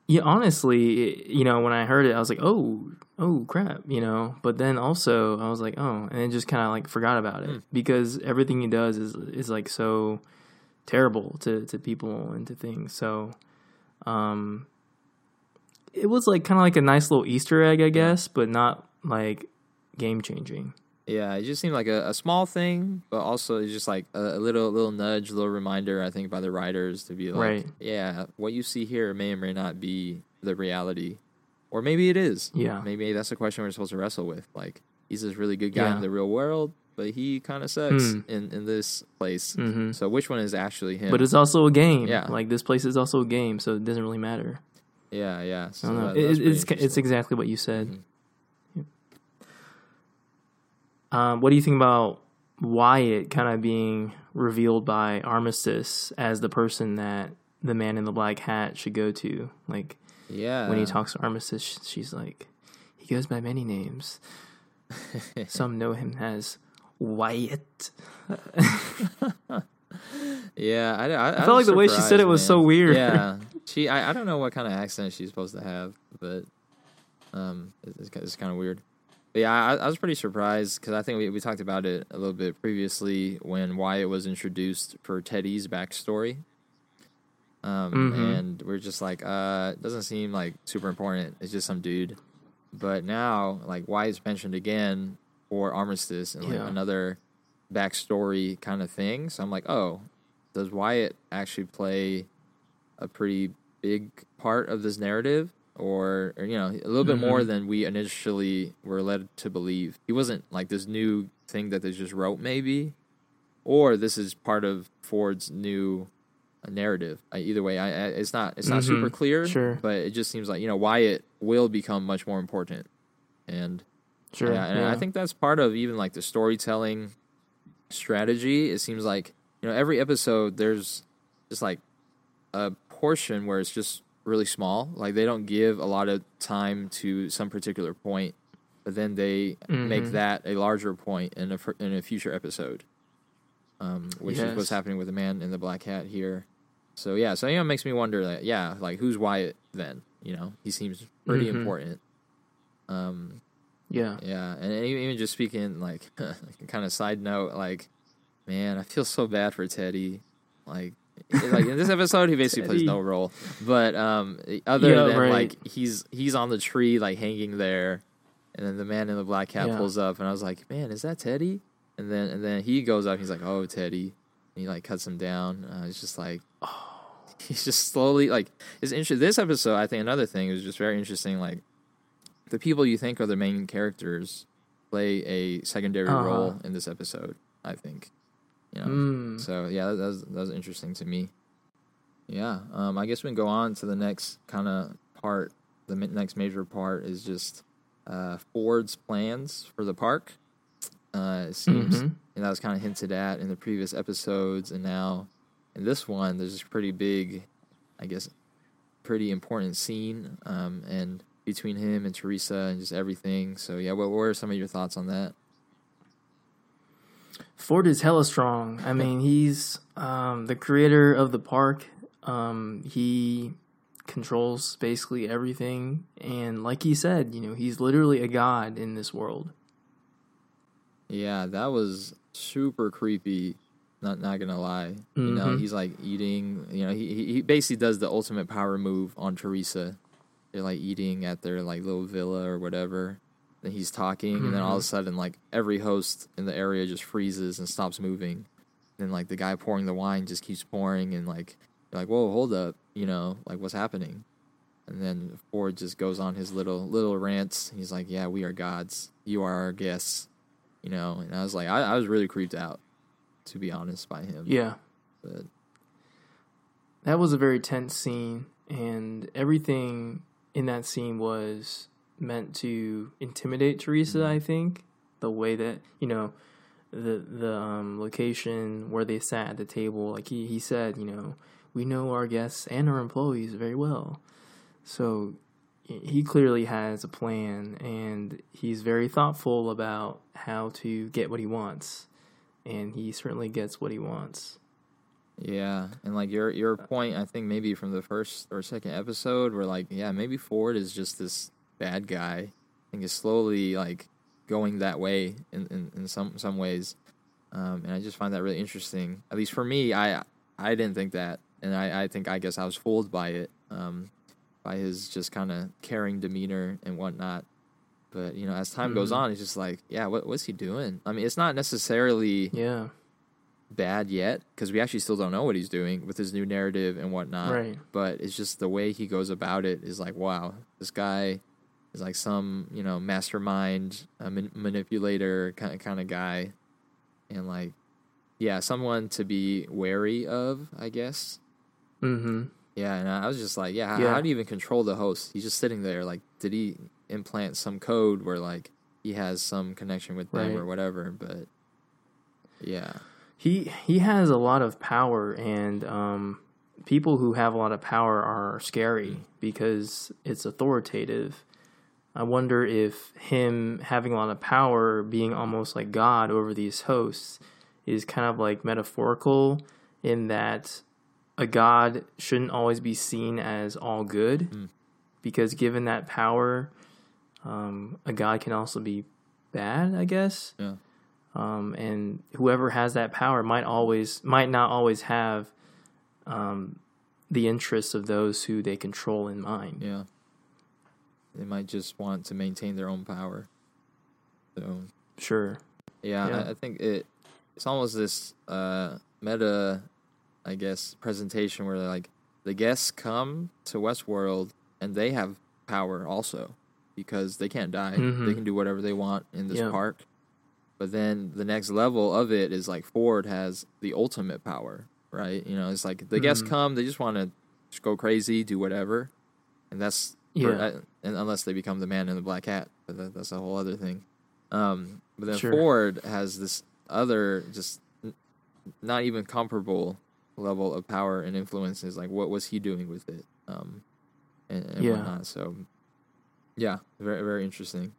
Yeah, honestly, it- you know, when I heard it, I was like, "Oh, oh crap," you know. But then also, I was like, "Oh," and then just kind of like forgot about it Hmm. because everything he does is is like so terrible to to people and to things. So, um, it was like kind of like a nice little Easter egg, I guess, but not like game changing. Yeah, it just seemed like a, a small thing, but also it's just like a, a little little nudge, little reminder. I think by the writers to be like, Right. yeah, what you see here may or may not be the reality, or maybe it is. Yeah. maybe that's a question we're supposed to wrestle with. Like, he's this really good guy Yeah. in the real world, but he kind of sucks Hmm. in in this place. hmm So which one is actually him? But it's also a game. Yeah. Like this place is also a game, so it doesn't really matter. yeah, yeah. I So don't know. that- It- it's it's exactly what you said. Mhm. Um, what do you think about Wyatt kind of being revealed by Armistice as the person that the man in the black hat should go to? Like yeah. when he talks to Armistice, she's like, he goes by many names. Some know him as Wyatt. Yeah, I, I, I felt like the way she said it was so weird. Yeah, she. I, I don't know what kind of accent she's supposed to have, but um, it's, it's, it's kind of weird. But yeah, I, I was pretty surprised because I think we, we talked about it a little bit previously when Wyatt was introduced for Teddy's backstory. Um, Mhm. and we're just like, uh, it doesn't seem like super important. It's just some dude. But now, like Wyatt's mentioned again for Armistice and like Yeah. another backstory kind of thing. So I'm like, oh, does Wyatt actually play a pretty big part of this narrative, or, or you know, a little bit more Mhm. than we initially were led to believe? He wasn't like this new thing that they just wrote, maybe, or this is part of Ford's new narrative. I, either way, I, I it's not it's not super Mhm. clear, Sure. but it just seems like you know Wyatt will become much more important, and Sure. yeah, and I think that's part of even like the storytelling strategy. It seems like you know every episode there's just like a portion where it's just really small. Like they don't give a lot of time to some particular point, but then they make Mhm. that a larger point in a in a future episode. Um, which is what's happening with the man in the black hat here. So yeah, so you know, it makes me wonder. Like, yeah, like who's Wyatt then? You know, he seems pretty Mhm. important. Um, yeah. yeah, and even just speaking like kind of side note, like man, I feel so bad for Teddy. Like like in this episode, he basically plays no role, but um, other Yeah, than right. like he's he's on the tree like hanging there, and then the man in the black hat Yeah. pulls up, and I was like, man, is that Teddy? And then and then he goes up, he's like, oh Teddy, and he like cuts him down. Uh, it's just like. Oh, he's just slowly like it's interesting. This episode, I think another thing is just very interesting. Like the people you think are the main characters play a secondary Uh-huh. role in this episode. I think, you know. Mm. So yeah, that, that was that was interesting to me. Yeah, um, I guess we can go on to the next kind of part. The next major part is just uh, Ford's plans for the park. Uh, it seems, Mhm. and that was kind of hinted at in the previous episodes, and now in this one, there's this pretty big, I guess, pretty important scene, um, and between him and Theresa and just everything. So yeah, what, what are some of your thoughts on that? Ford is hella strong. I mean, he's um, the creator of the park. Um, he controls basically everything, and like he said, you know, he's literally a god in this world. Yeah, that was super creepy. Not not gonna lie. You know, Mhm. he's like eating. You know, he- he basically does the ultimate power move on Theresa. They're like eating at their like little villa or whatever. And he's talking, and then all of mm-hmm. a sudden, like every host in the area just freezes and stops moving. And like the guy pouring the wine just keeps pouring, and like like, whoa, hold up, you know, like what's happening? And then Ford just goes on his little little rants. He's like, "Yeah, we are gods. You are our guests." You know, and I was like, I, I was really creeped out, to be honest, by him. Yeah, But that was a very tense scene, and everything in that scene was meant to intimidate Theresa. I think the way that you know the the um, location where they sat at the table, like he he said, you know, we know our guests and our employees very well, so he clearly has a plan, and he's very thoughtful about how to get what he wants, and he certainly gets what he wants. Yeah, and like your your point, I think maybe from the first or second episode, where like, yeah, maybe Ford is just this bad guy. I think is slowly like going that way in, in, in some some ways, um, and I just find that really interesting. At least for me, I I didn't think that, and I I think I guess I was fooled by it, um, by his just kind of caring demeanor and whatnot. But you know, as time goes Mhm. on, it's just like, yeah, what what's he doing? I mean, it's not necessarily Yeah, bad yet because we actually still don't know what he's doing with his new narrative and whatnot. Right. But it's just the way he goes about it is like, wow, this guy is like some you know mastermind, uh, man- manipulator kind of kind of guy, and like, yeah, someone to be wary of, I guess. mm-hmm. Yeah, and I was just like, yeah, how, Yeah. how do you even control the host? He's just sitting there. Like, did he implant some code where like he has some connection with them Right. or whatever? But yeah, he he has a lot of power and um people who have a lot of power are scary because it's authoritative. I wonder if him having a lot of power being almost like god over these hosts is kind of like metaphorical in that a god shouldn't always be seen as all good Mm. because given that power um, a god can also be bad i guess. Yeah, um, and whoever has that power might always might not always have um, the interests of those who they control in mind. yeah. They might just want to maintain their own power. So Sure. yeah, Yeah. I, I think it it's almost this uh, meta, I guess, presentation where like the guests come to Westworld and they have power also because they can't die. Mhm. They can do whatever they want in this Yeah. park. But then the next level of it is like Ford has the ultimate power, right? You know, it's like the guests Mhm. come, they just want to just go crazy, do whatever, and that's Yeah. or, and unless they become the man in the black hat, but that, that's a whole other thing. Um, but then Sure. Ford has this other, just n- not even comparable level of power and influence. Is like, what was he doing with it? Um, and, and Yeah. whatnot. So, yeah, very very interesting.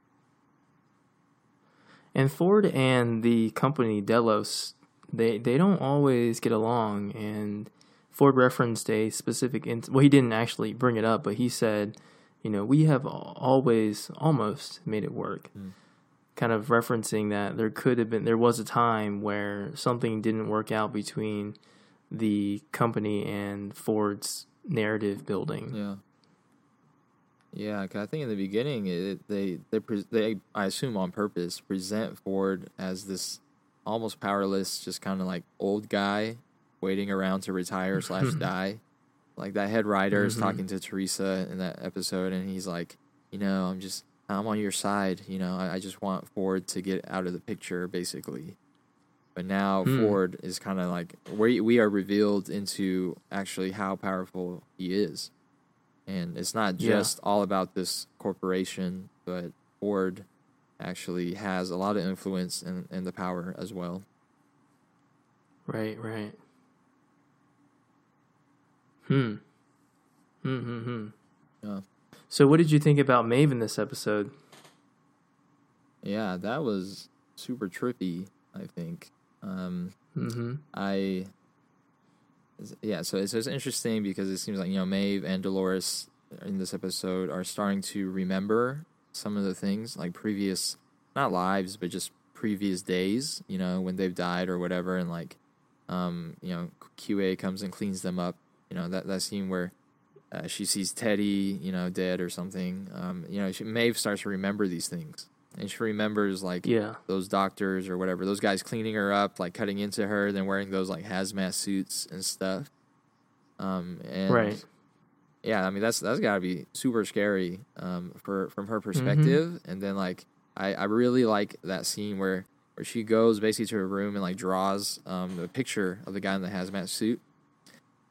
And Ford and the company Delos, they they don't always get along. And Ford referenced a specific. In- well, he didn't actually bring it up, but he said, you know, we have always almost made it work. Mm. Kind of referencing that there could have been there was a time where something didn't work out between the company and Ford's narrative building. Yeah. Yeah, 'cause I think in the beginning it, they they they I assume on purpose present Ford as this almost powerless, just kind of like old guy waiting around to retire slash die. Like that head writer is Mhm. talking to Theresa in that episode, and he's like, you know, I'm just I'm on your side. You know, I, I just want Ford to get out of the picture, basically. But now Hmm. Ford is kind of like we we are revealed into actually how powerful he is, and it's not Yeah. just all about this corporation, but Ford actually has a lot of influence and, and the power as well. Right, right. Hmm. Hmm, hmm, hmm. Yeah. So, what did you think about Maeve in this episode? Yeah, that was super trippy, I think. Um, Mm-hmm. I yeah, so it's, it's interesting because it seems like you know Maeve and Dolores in this episode are starting to remember some of the things like previous not lives but just previous days, you know, when they've died or whatever and like um, you know, QA comes and cleans them up. You know, that that scene where uh, she sees Teddy, you know, dead or something. Um, you know, she, Maeve starts to remember these things. And she remembers like Yeah. those doctors or whatever, those guys cleaning her up, like cutting into her, then wearing those like hazmat suits and stuff. Um, and Right. yeah, I mean that's that's got to be super scary um, for from her perspective. And then like I, I really like that scene where where she goes basically to her room and like draws um, a picture of the guy in the hazmat suit.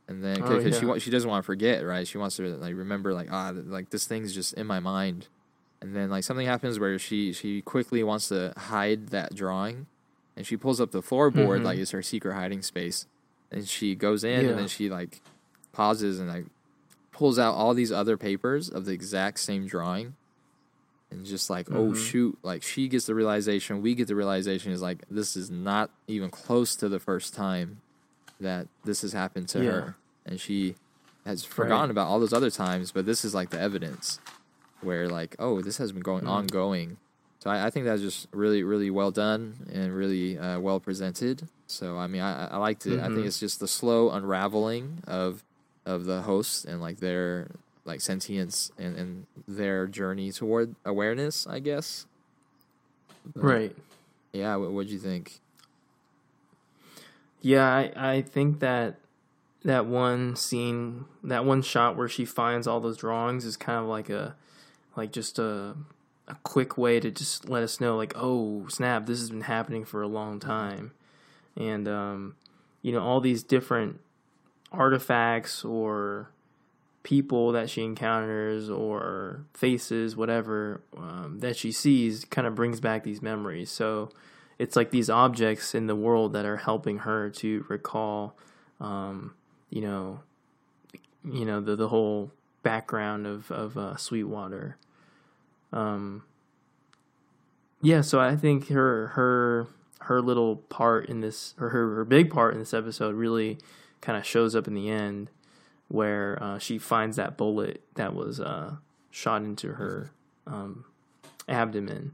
And then Oh, because she yeah. wa- she doesn't want to forget, right? She wants to like remember like ah like this thing's just in my mind. And then like something happens where she she quickly wants to hide that drawing, and she pulls up the floorboard Mhm. like it's her secret hiding space, and she goes in Yeah. and then she like pauses and like pulls out all these other papers of the exact same drawing, and just like oh Mhm. shoot, like she gets the realization, we get the realization is like this is not even close to the first time that this has happened to Yeah. her, and she has forgotten about all those other times, but this is like the evidence where like oh this has been going Mm. ongoing so I, I think that's just really really well done and really uh, well presented so i mean i, I liked it i think Mhm. it's just the slow unraveling of of the hosts and like their like sentience and, and their journey toward awareness i guess But, Right. yeah what what'd you think Yeah, I, I think that that one scene, that one shot where she finds all those drawings is kind of like a, like just a, a quick way to just let us know, like, oh snap, this has been happening for a long time, and um, you know, all these different artifacts or people that she encounters or faces, whatever um, that she sees, kind of brings back these memories. So it's like these objects in the world that are helping her to recall, um, you know, you know the the whole background of of uh, Sweetwater. Um, yeah, so I think her her her little part in this, or her her big part in this episode, really kind of shows up in the end, where uh, she finds that bullet that was uh, shot into her um, abdomen.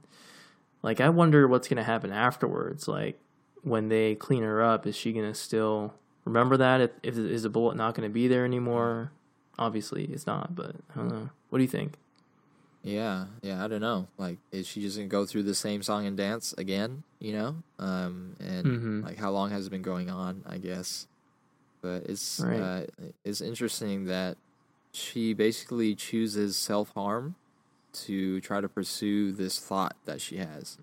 Like, I wonder what's gonna happen afterwards. Like, when they clean her up, is she gonna still remember that? If, if is the bullet not gonna be there anymore? Obviously, it's not. But I don't know. What do you think? Yeah, yeah, I don't know. Like, is she just gonna go through the same song and dance again? You know, um, and Mhm. like how long has it been going on? I guess, but it's Right. uh, it's interesting that she basically chooses self harm to try to pursue this thought that she has.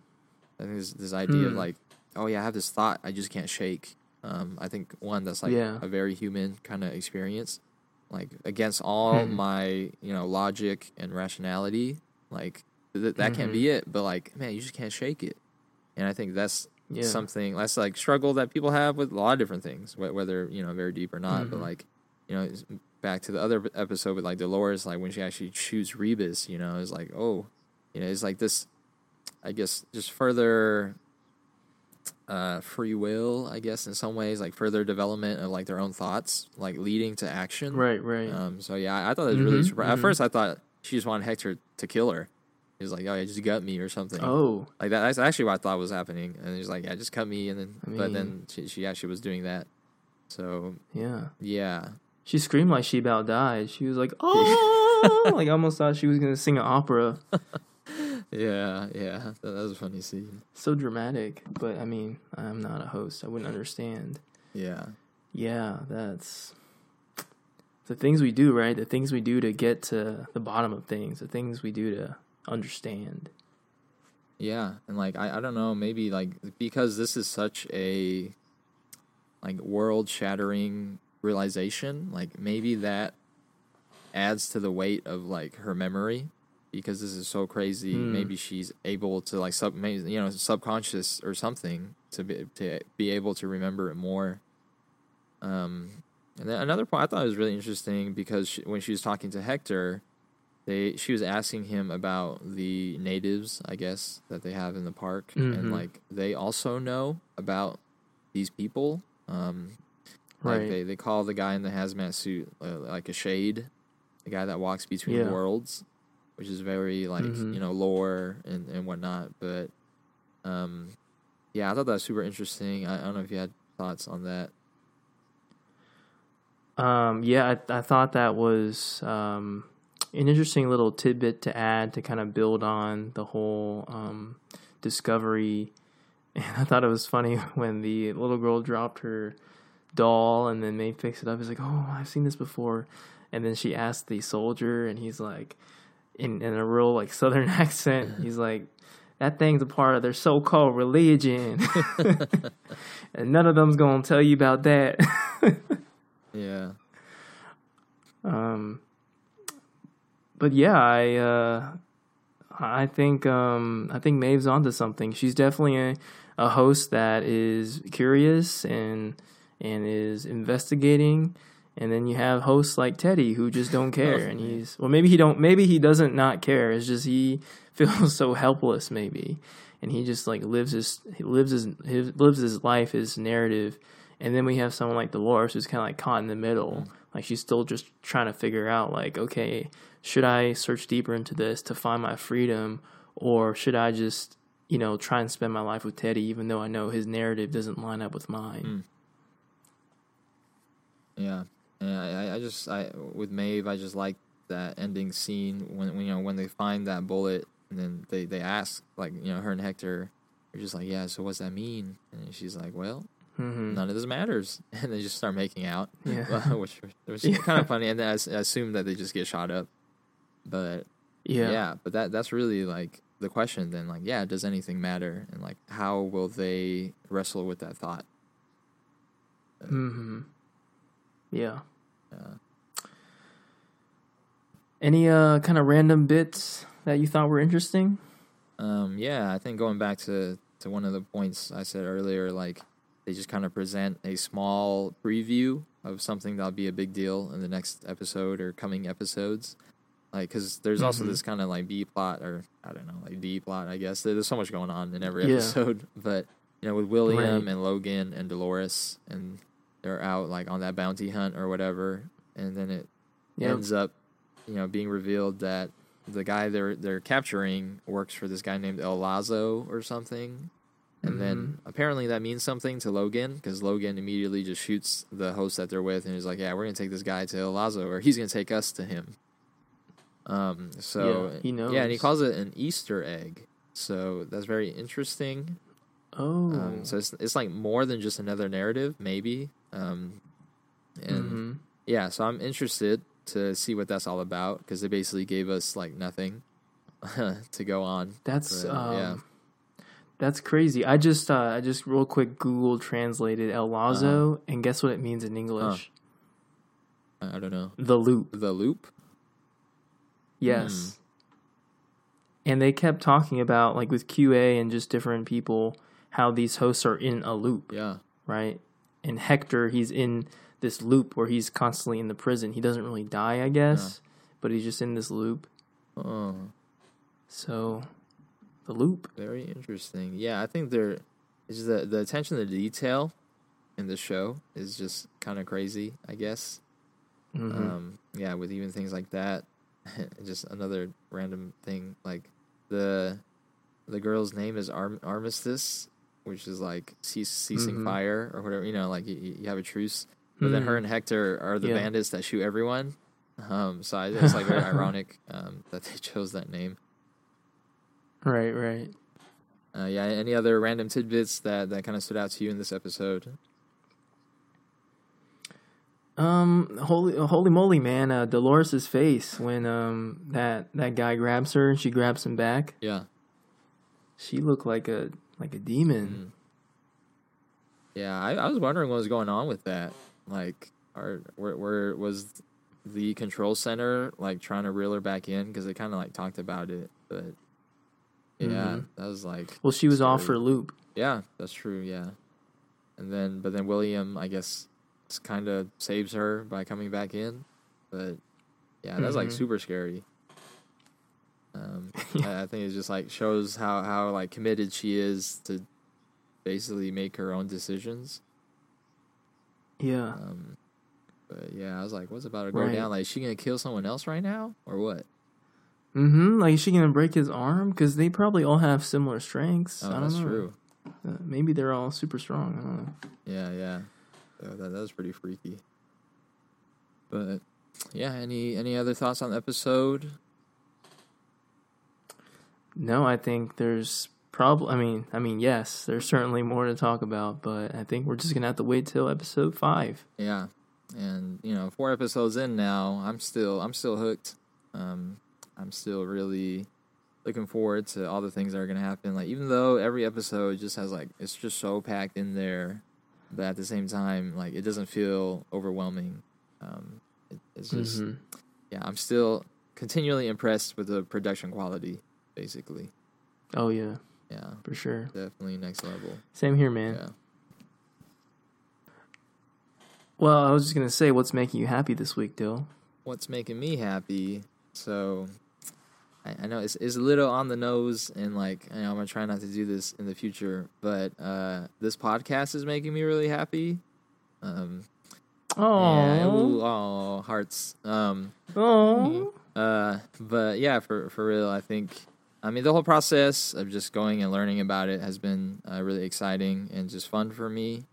I think this this idea of Hmm. like, oh yeah, I have this thought I just can't shake. Um, I think one that's like Yeah. a very human kind of experience like against all Hmm. my you know logic and rationality like th- that can't be it but like man you just can't shake it and i think that's Yeah. something that's like struggle that people have with a lot of different things wh- whether you know very deep or not but Mhm. like you know back to the other episode with like dolores like when she actually shoots rebus you know it's like oh you know it's like this i guess just further uh, free will, I guess, in some ways, like further development of like their own thoughts, like leading to action. Right, right. Um, so yeah, I, thought it was really Mhm, surprising. At mhm. first, I thought she just wanted Hector to kill her. He was like, "Oh, yeah, just gut me or something." oh, like that. That's actually what I thought was happening. And he's like, "Yeah, just cut me." And then, I but then mean- she, she actually was doing that. So yeah. yeah, She screamed like she about died. She was like, "Oh!" like I almost thought she was gonna sing an opera. yeah, yeah. That, was a funny scene. So dramatic, but I mean, I'm not a host. I wouldn't understand. Yeah, Yeah, that's the things we do, right? The things we do to get to the bottom of things. The things we do to understand. Yeah, and like I, I don't know, maybe like because this is such a like world shattering realization, like maybe that adds to the weight of like her memory because this is so crazy. Hmm. Maybe she's able to like sub, maybe, you know, subconscious or something to be to be able to remember it more. Um, and then another point I thought was really interesting because she, when she was talking to Hector, they she was asking him about the natives, I guess, that they have in the park, Mhm. and like they also know about these people. Um, like Right. they they call the guy in the hazmat suit uh, like a shade, the guy that walks between Yeah. worlds, which is very like Mhm. you know lore and and whatnot. But um, yeah, I thought that was super interesting. I, I don't know if you had thoughts on that. Um, yeah, I, I thought that was um, an interesting little tidbit to add to kind of build on the whole um, discovery. And I thought it was funny when the little girl dropped her doll and then Maeve picks it up. He's like, "Oh, I've seen this before." And then she asked the soldier, and he's like, in in a real like southern accent, he's like, "That thing's a part of their so-called religion." and none of them's gonna tell you about that. Yeah, Um, but yeah, I uh, I think um, I think Maeve's onto something. She's definitely a, a host that is curious and and is investigating. And then you have hosts like Teddy who just don't oh, care, and he's well, maybe he don't, maybe he doesn't not care. It's just he feels so helpless, maybe, and he just like lives his he lives his, his lives his life, his narrative. And then we have someone like Dolores who's kind of like caught in the middle. Mm. Like she's still just trying to figure out, like, okay, should I search deeper into this to find my freedom, or should I just, you know, try and spend my life with Teddy, even though I know his narrative doesn't line up with mine? Mm. yeah, yeah. I, I just I with Maeve, I just like that ending scene when, when you know when they find that bullet and then they they ask like you know her and Hector. They're just like, yeah. So what's that mean? And she's like, well, hmm none of this matters, and they just start making out, Yeah. which which is kind of funny. And then I, I assume that they just get shot up, but Yeah. yeah. but that that's really like the question. Then like, yeah, does anything matter? And like, how will they wrestle with that thought? hmm Yeah. Uh, Any uh kind of random bits that you thought were interesting? Um, yeah, I think going back to, to one of the points I said earlier, like they just kind of present a small preview of something that'll be a big deal in the next episode or coming episodes. Like, because there's also Mhm. this kind of like B plot, or I don't know, like D plot, I guess. There's so much going on in every Yeah. episode. But, you know, with William Right. and Logan and Dolores, and they're out like on that bounty hunt or whatever. And then it ends up, you know, being revealed that the guy they're they're capturing works for this guy named El Lazo or something. And then Mm-hmm. apparently that means something to Logan because Logan immediately just shoots the host that they're with and he's like, "Yeah, we're gonna take this guy to El Lazo, or he's gonna take us to him." Um. So Yeah, he knows. Yeah, and he calls it an Easter egg. So that's very interesting. Oh. Um. So it's it's like more than just another narrative, maybe. Um. And Mhm. yeah, so I'm interested to see what that's all about because they basically gave us like nothing to go on. That's But, um, yeah. That's crazy. I just uh, I just real quick Google translated El Lazo, Uh-huh. and guess what it means in English? I I don't know The loop. the loop. Yes. And they kept talking about like with QA and just different people how these hosts are in a loop, Yeah, right? And Hector, he's in this loop where he's constantly in the prison. He doesn't really die, I guess, but he's just in this loop. oh, So, the loop. very interesting. Yeah, I think there is the the attention to detail in the show is just kind of crazy. I guess. Mhm. Um, yeah, with even things like that, just another random thing like the the girl's name is Arm- Armistice, which is like cease, ceasing Mhm. fire or whatever. You know, like you, you have a truce. But then her Mhm. and Hector are the Yeah. bandits that shoot everyone. Um, so I, it's like very ironic um, that they chose that name. Right, right. Uh, yeah. Any other random tidbits that that kind of stood out to you in this episode? Um, holy, holy moly, man! Uh, Dolores's face when um that that guy grabs her and she grabs him back. Yeah. She looked like a like a demon. Mm. Yeah, I, I was wondering what was going on with that. Like, are where, where was the control center like trying to reel her back in because they kind of like talked about it, but yeah, Mhm. that was like Well, she was off Scary. for a loop. yeah, that's true. Yeah, and then but then William, I guess, kind of saves her by coming back in, but yeah, that's like Mhm. super scary. Um, I, I think it just like shows how how like committed she is to basically make her own decisions. Yeah. Um, but yeah, I was like, what's about to go Right. down? Like, is she gonna kill someone else right now, or what? Mm-hmm. Like, is she gonna break his arm? Because they probably all have similar strengths. Oh, I don't that's know. true. Uh, maybe they're all super strong. I don't know. Yeah, yeah. So that that was pretty freaky. But yeah, any any other thoughts on the episode? No, I think there's probably. I mean, I mean, yes, there's certainly more to talk about, but I think we're just gonna have to wait till episode five. Yeah, and you know, four episodes in now, I'm still I'm still hooked. Um, I'm still really looking forward to all the things that are gonna happen. Like even though every episode just has like it's just so packed in there, but at the same time, like it doesn't feel overwhelming. Um, it, it's just Mhm. yeah, I'm still continually impressed with the production quality. Basically, Oh yeah, yeah, for sure. definitely next level. Same here, man. Yeah. Well, I was just gonna say, what's making you happy this week, Dill? what's making me happy. So I, I know it's, it's a little on the nose, and like I know I'm gonna try not to do this in the future, but uh, this podcast is making me really happy. Um, Oh, hearts. Um, oh, uh, but yeah, for for real, I think. I mean, the whole process of just going and learning about it has been uh, really exciting and just fun for me.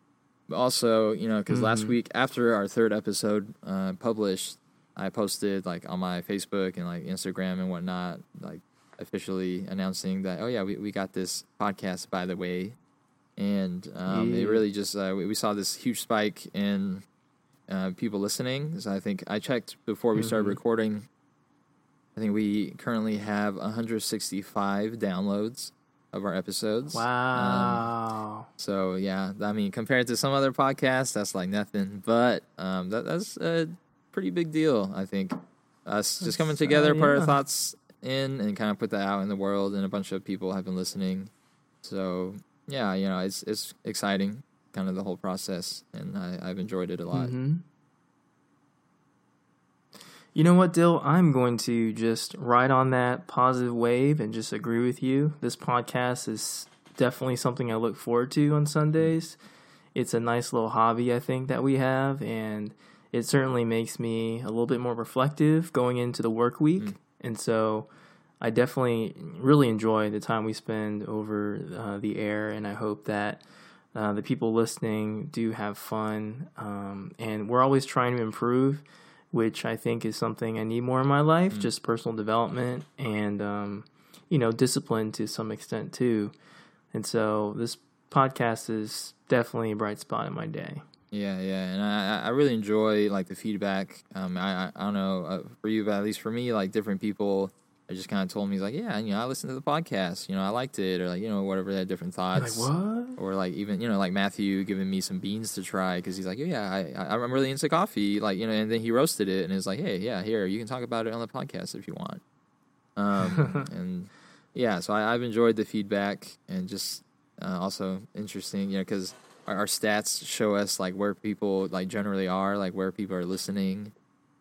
But also, you know, because last Mhm. week after our third episode uh, published, I posted like on my Facebook and like Instagram and whatnot, like officially announcing that, oh yeah, we, we got this podcast by the way, and um, it really just uh, we, we saw this huge spike in uh, people listening. So I think I checked before we started Mhm. recording. I think we currently have 165 downloads of our episodes. Um, wow. so yeah, I mean, compared to some other podcasts, that's like nothing. But um, that, that's a pretty big deal. I think us just coming together, uh, put our thoughts in, and kind of put that out in the world, and a bunch of people have been listening. So yeah, you know, it's it's exciting, kind of the whole process, and I, I've enjoyed it a lot. hmm You know what, Dill? I'm going to just ride on that positive wave and just agree with you. This podcast is definitely something I look forward to on Sundays. It's a nice little hobby, I think, that we have, and it certainly makes me a little bit more reflective going into the work week. Mm. And so I definitely really enjoy the time we spend over uh, the air, and I hope that uh, the people listening do have fun. Um, and we're always trying to improve, which I think is something I need more in my life, Mm. just personal development and, um, you know, discipline to some extent too. And so this podcast is definitely a bright spot in my day. Yeah, yeah, and I I really enjoy like the feedback. Um, I I, I don't know uh, for you, but at least for me, like different people. I just kind of told me he's like, yeah, you know, I listened to the podcast. You know, I liked it, or like you know, whatever. They had different thoughts. like, what? or like even you know like Matthew giving me some beans to try because he's like oh, yeah I I- I'm really into coffee like you know and then he roasted it and it's like hey yeah here you can talk about it on the podcast if you want um and yeah so I, I've enjoyed the feedback and just uh, also interesting you know because our, our stats show us like where people like generally are like where people are listening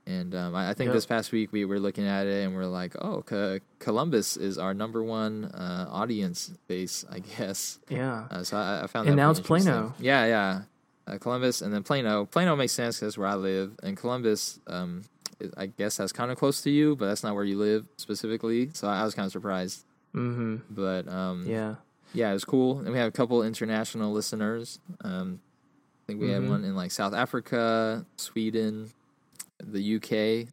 and um, I, I think Yep. this past week we were looking at it and we're like oh Co- Columbus is our number one uh, audience base I guess Yeah. uh, so I, I found And that now it's Plano. Yeah, yeah. Uh, Columbus and then Plano. Plano makes sense because that's where I live, and Columbus, um, is- I guess that's kind of close to you, but that's not where you live specifically. So I was kind of surprised, Mm-hmm. but um, Yeah. yeah, it was cool. And we have a couple international listeners. Um, I think we had Mhm. one in like South Africa, Sweden, the UK.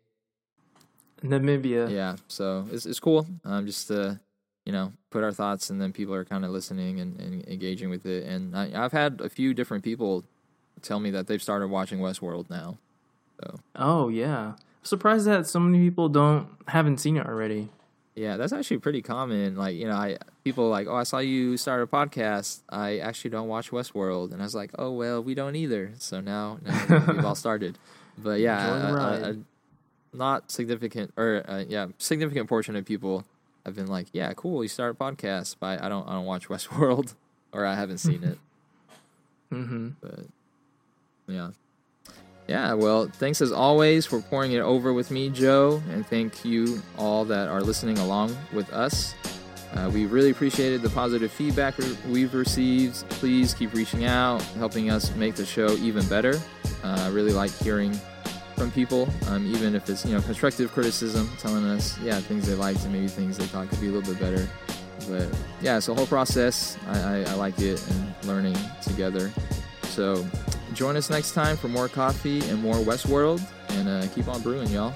Namibia. Yeah, so it's it's cool. Um, just to you know put our thoughts, and then people are kind of listening and, and engaging with it. And I, I've had a few different people tell me that they've started watching Westworld now. So Oh yeah. Surprised that so many people don't haven't seen it already. yeah, that's actually pretty common. Like you know, I people are like, oh, I saw you start a podcast. I actually don't watch Westworld, and I was like, oh well, we don't either. So now, now we've all started. But yeah, a- a- not significant or uh, yeah, significant portion of people have been like, yeah, cool, you start a podcast, but I don't I don't watch Westworld or I haven't seen it. Mm-hmm. But yeah. Yeah, well, thanks as always for pouring it over with me, Joe, and thank you all that are listening along with us. Uh, we really appreciated the positive feedback we've received. Please keep reaching out, helping us make the show even better. Uh, I really like hearing from people, um, even if it's you know constructive criticism, telling us yeah things they liked and maybe things they thought could be a little bit better. But yeah, so whole process, I, I, I like it and learning together. So join us next time for more coffee and more Westworld, and uh, keep on brewing, y'all.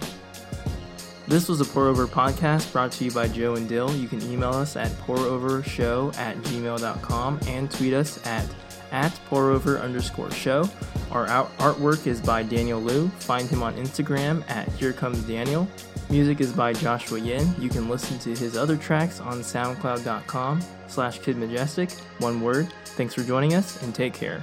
This was a Pour Over podcast brought to you by Joe and Dill. You can email us at pourovershow at gmail.com and tweet us at at pourover underscore show. Our out- artwork is by Daniel Liu. Find him on Instagram at Here Comes Daniel. Music is by Joshua Yin. You can listen to his other tracks on soundcloud.com slash kidmajestic. One word. Thanks for joining us and take care.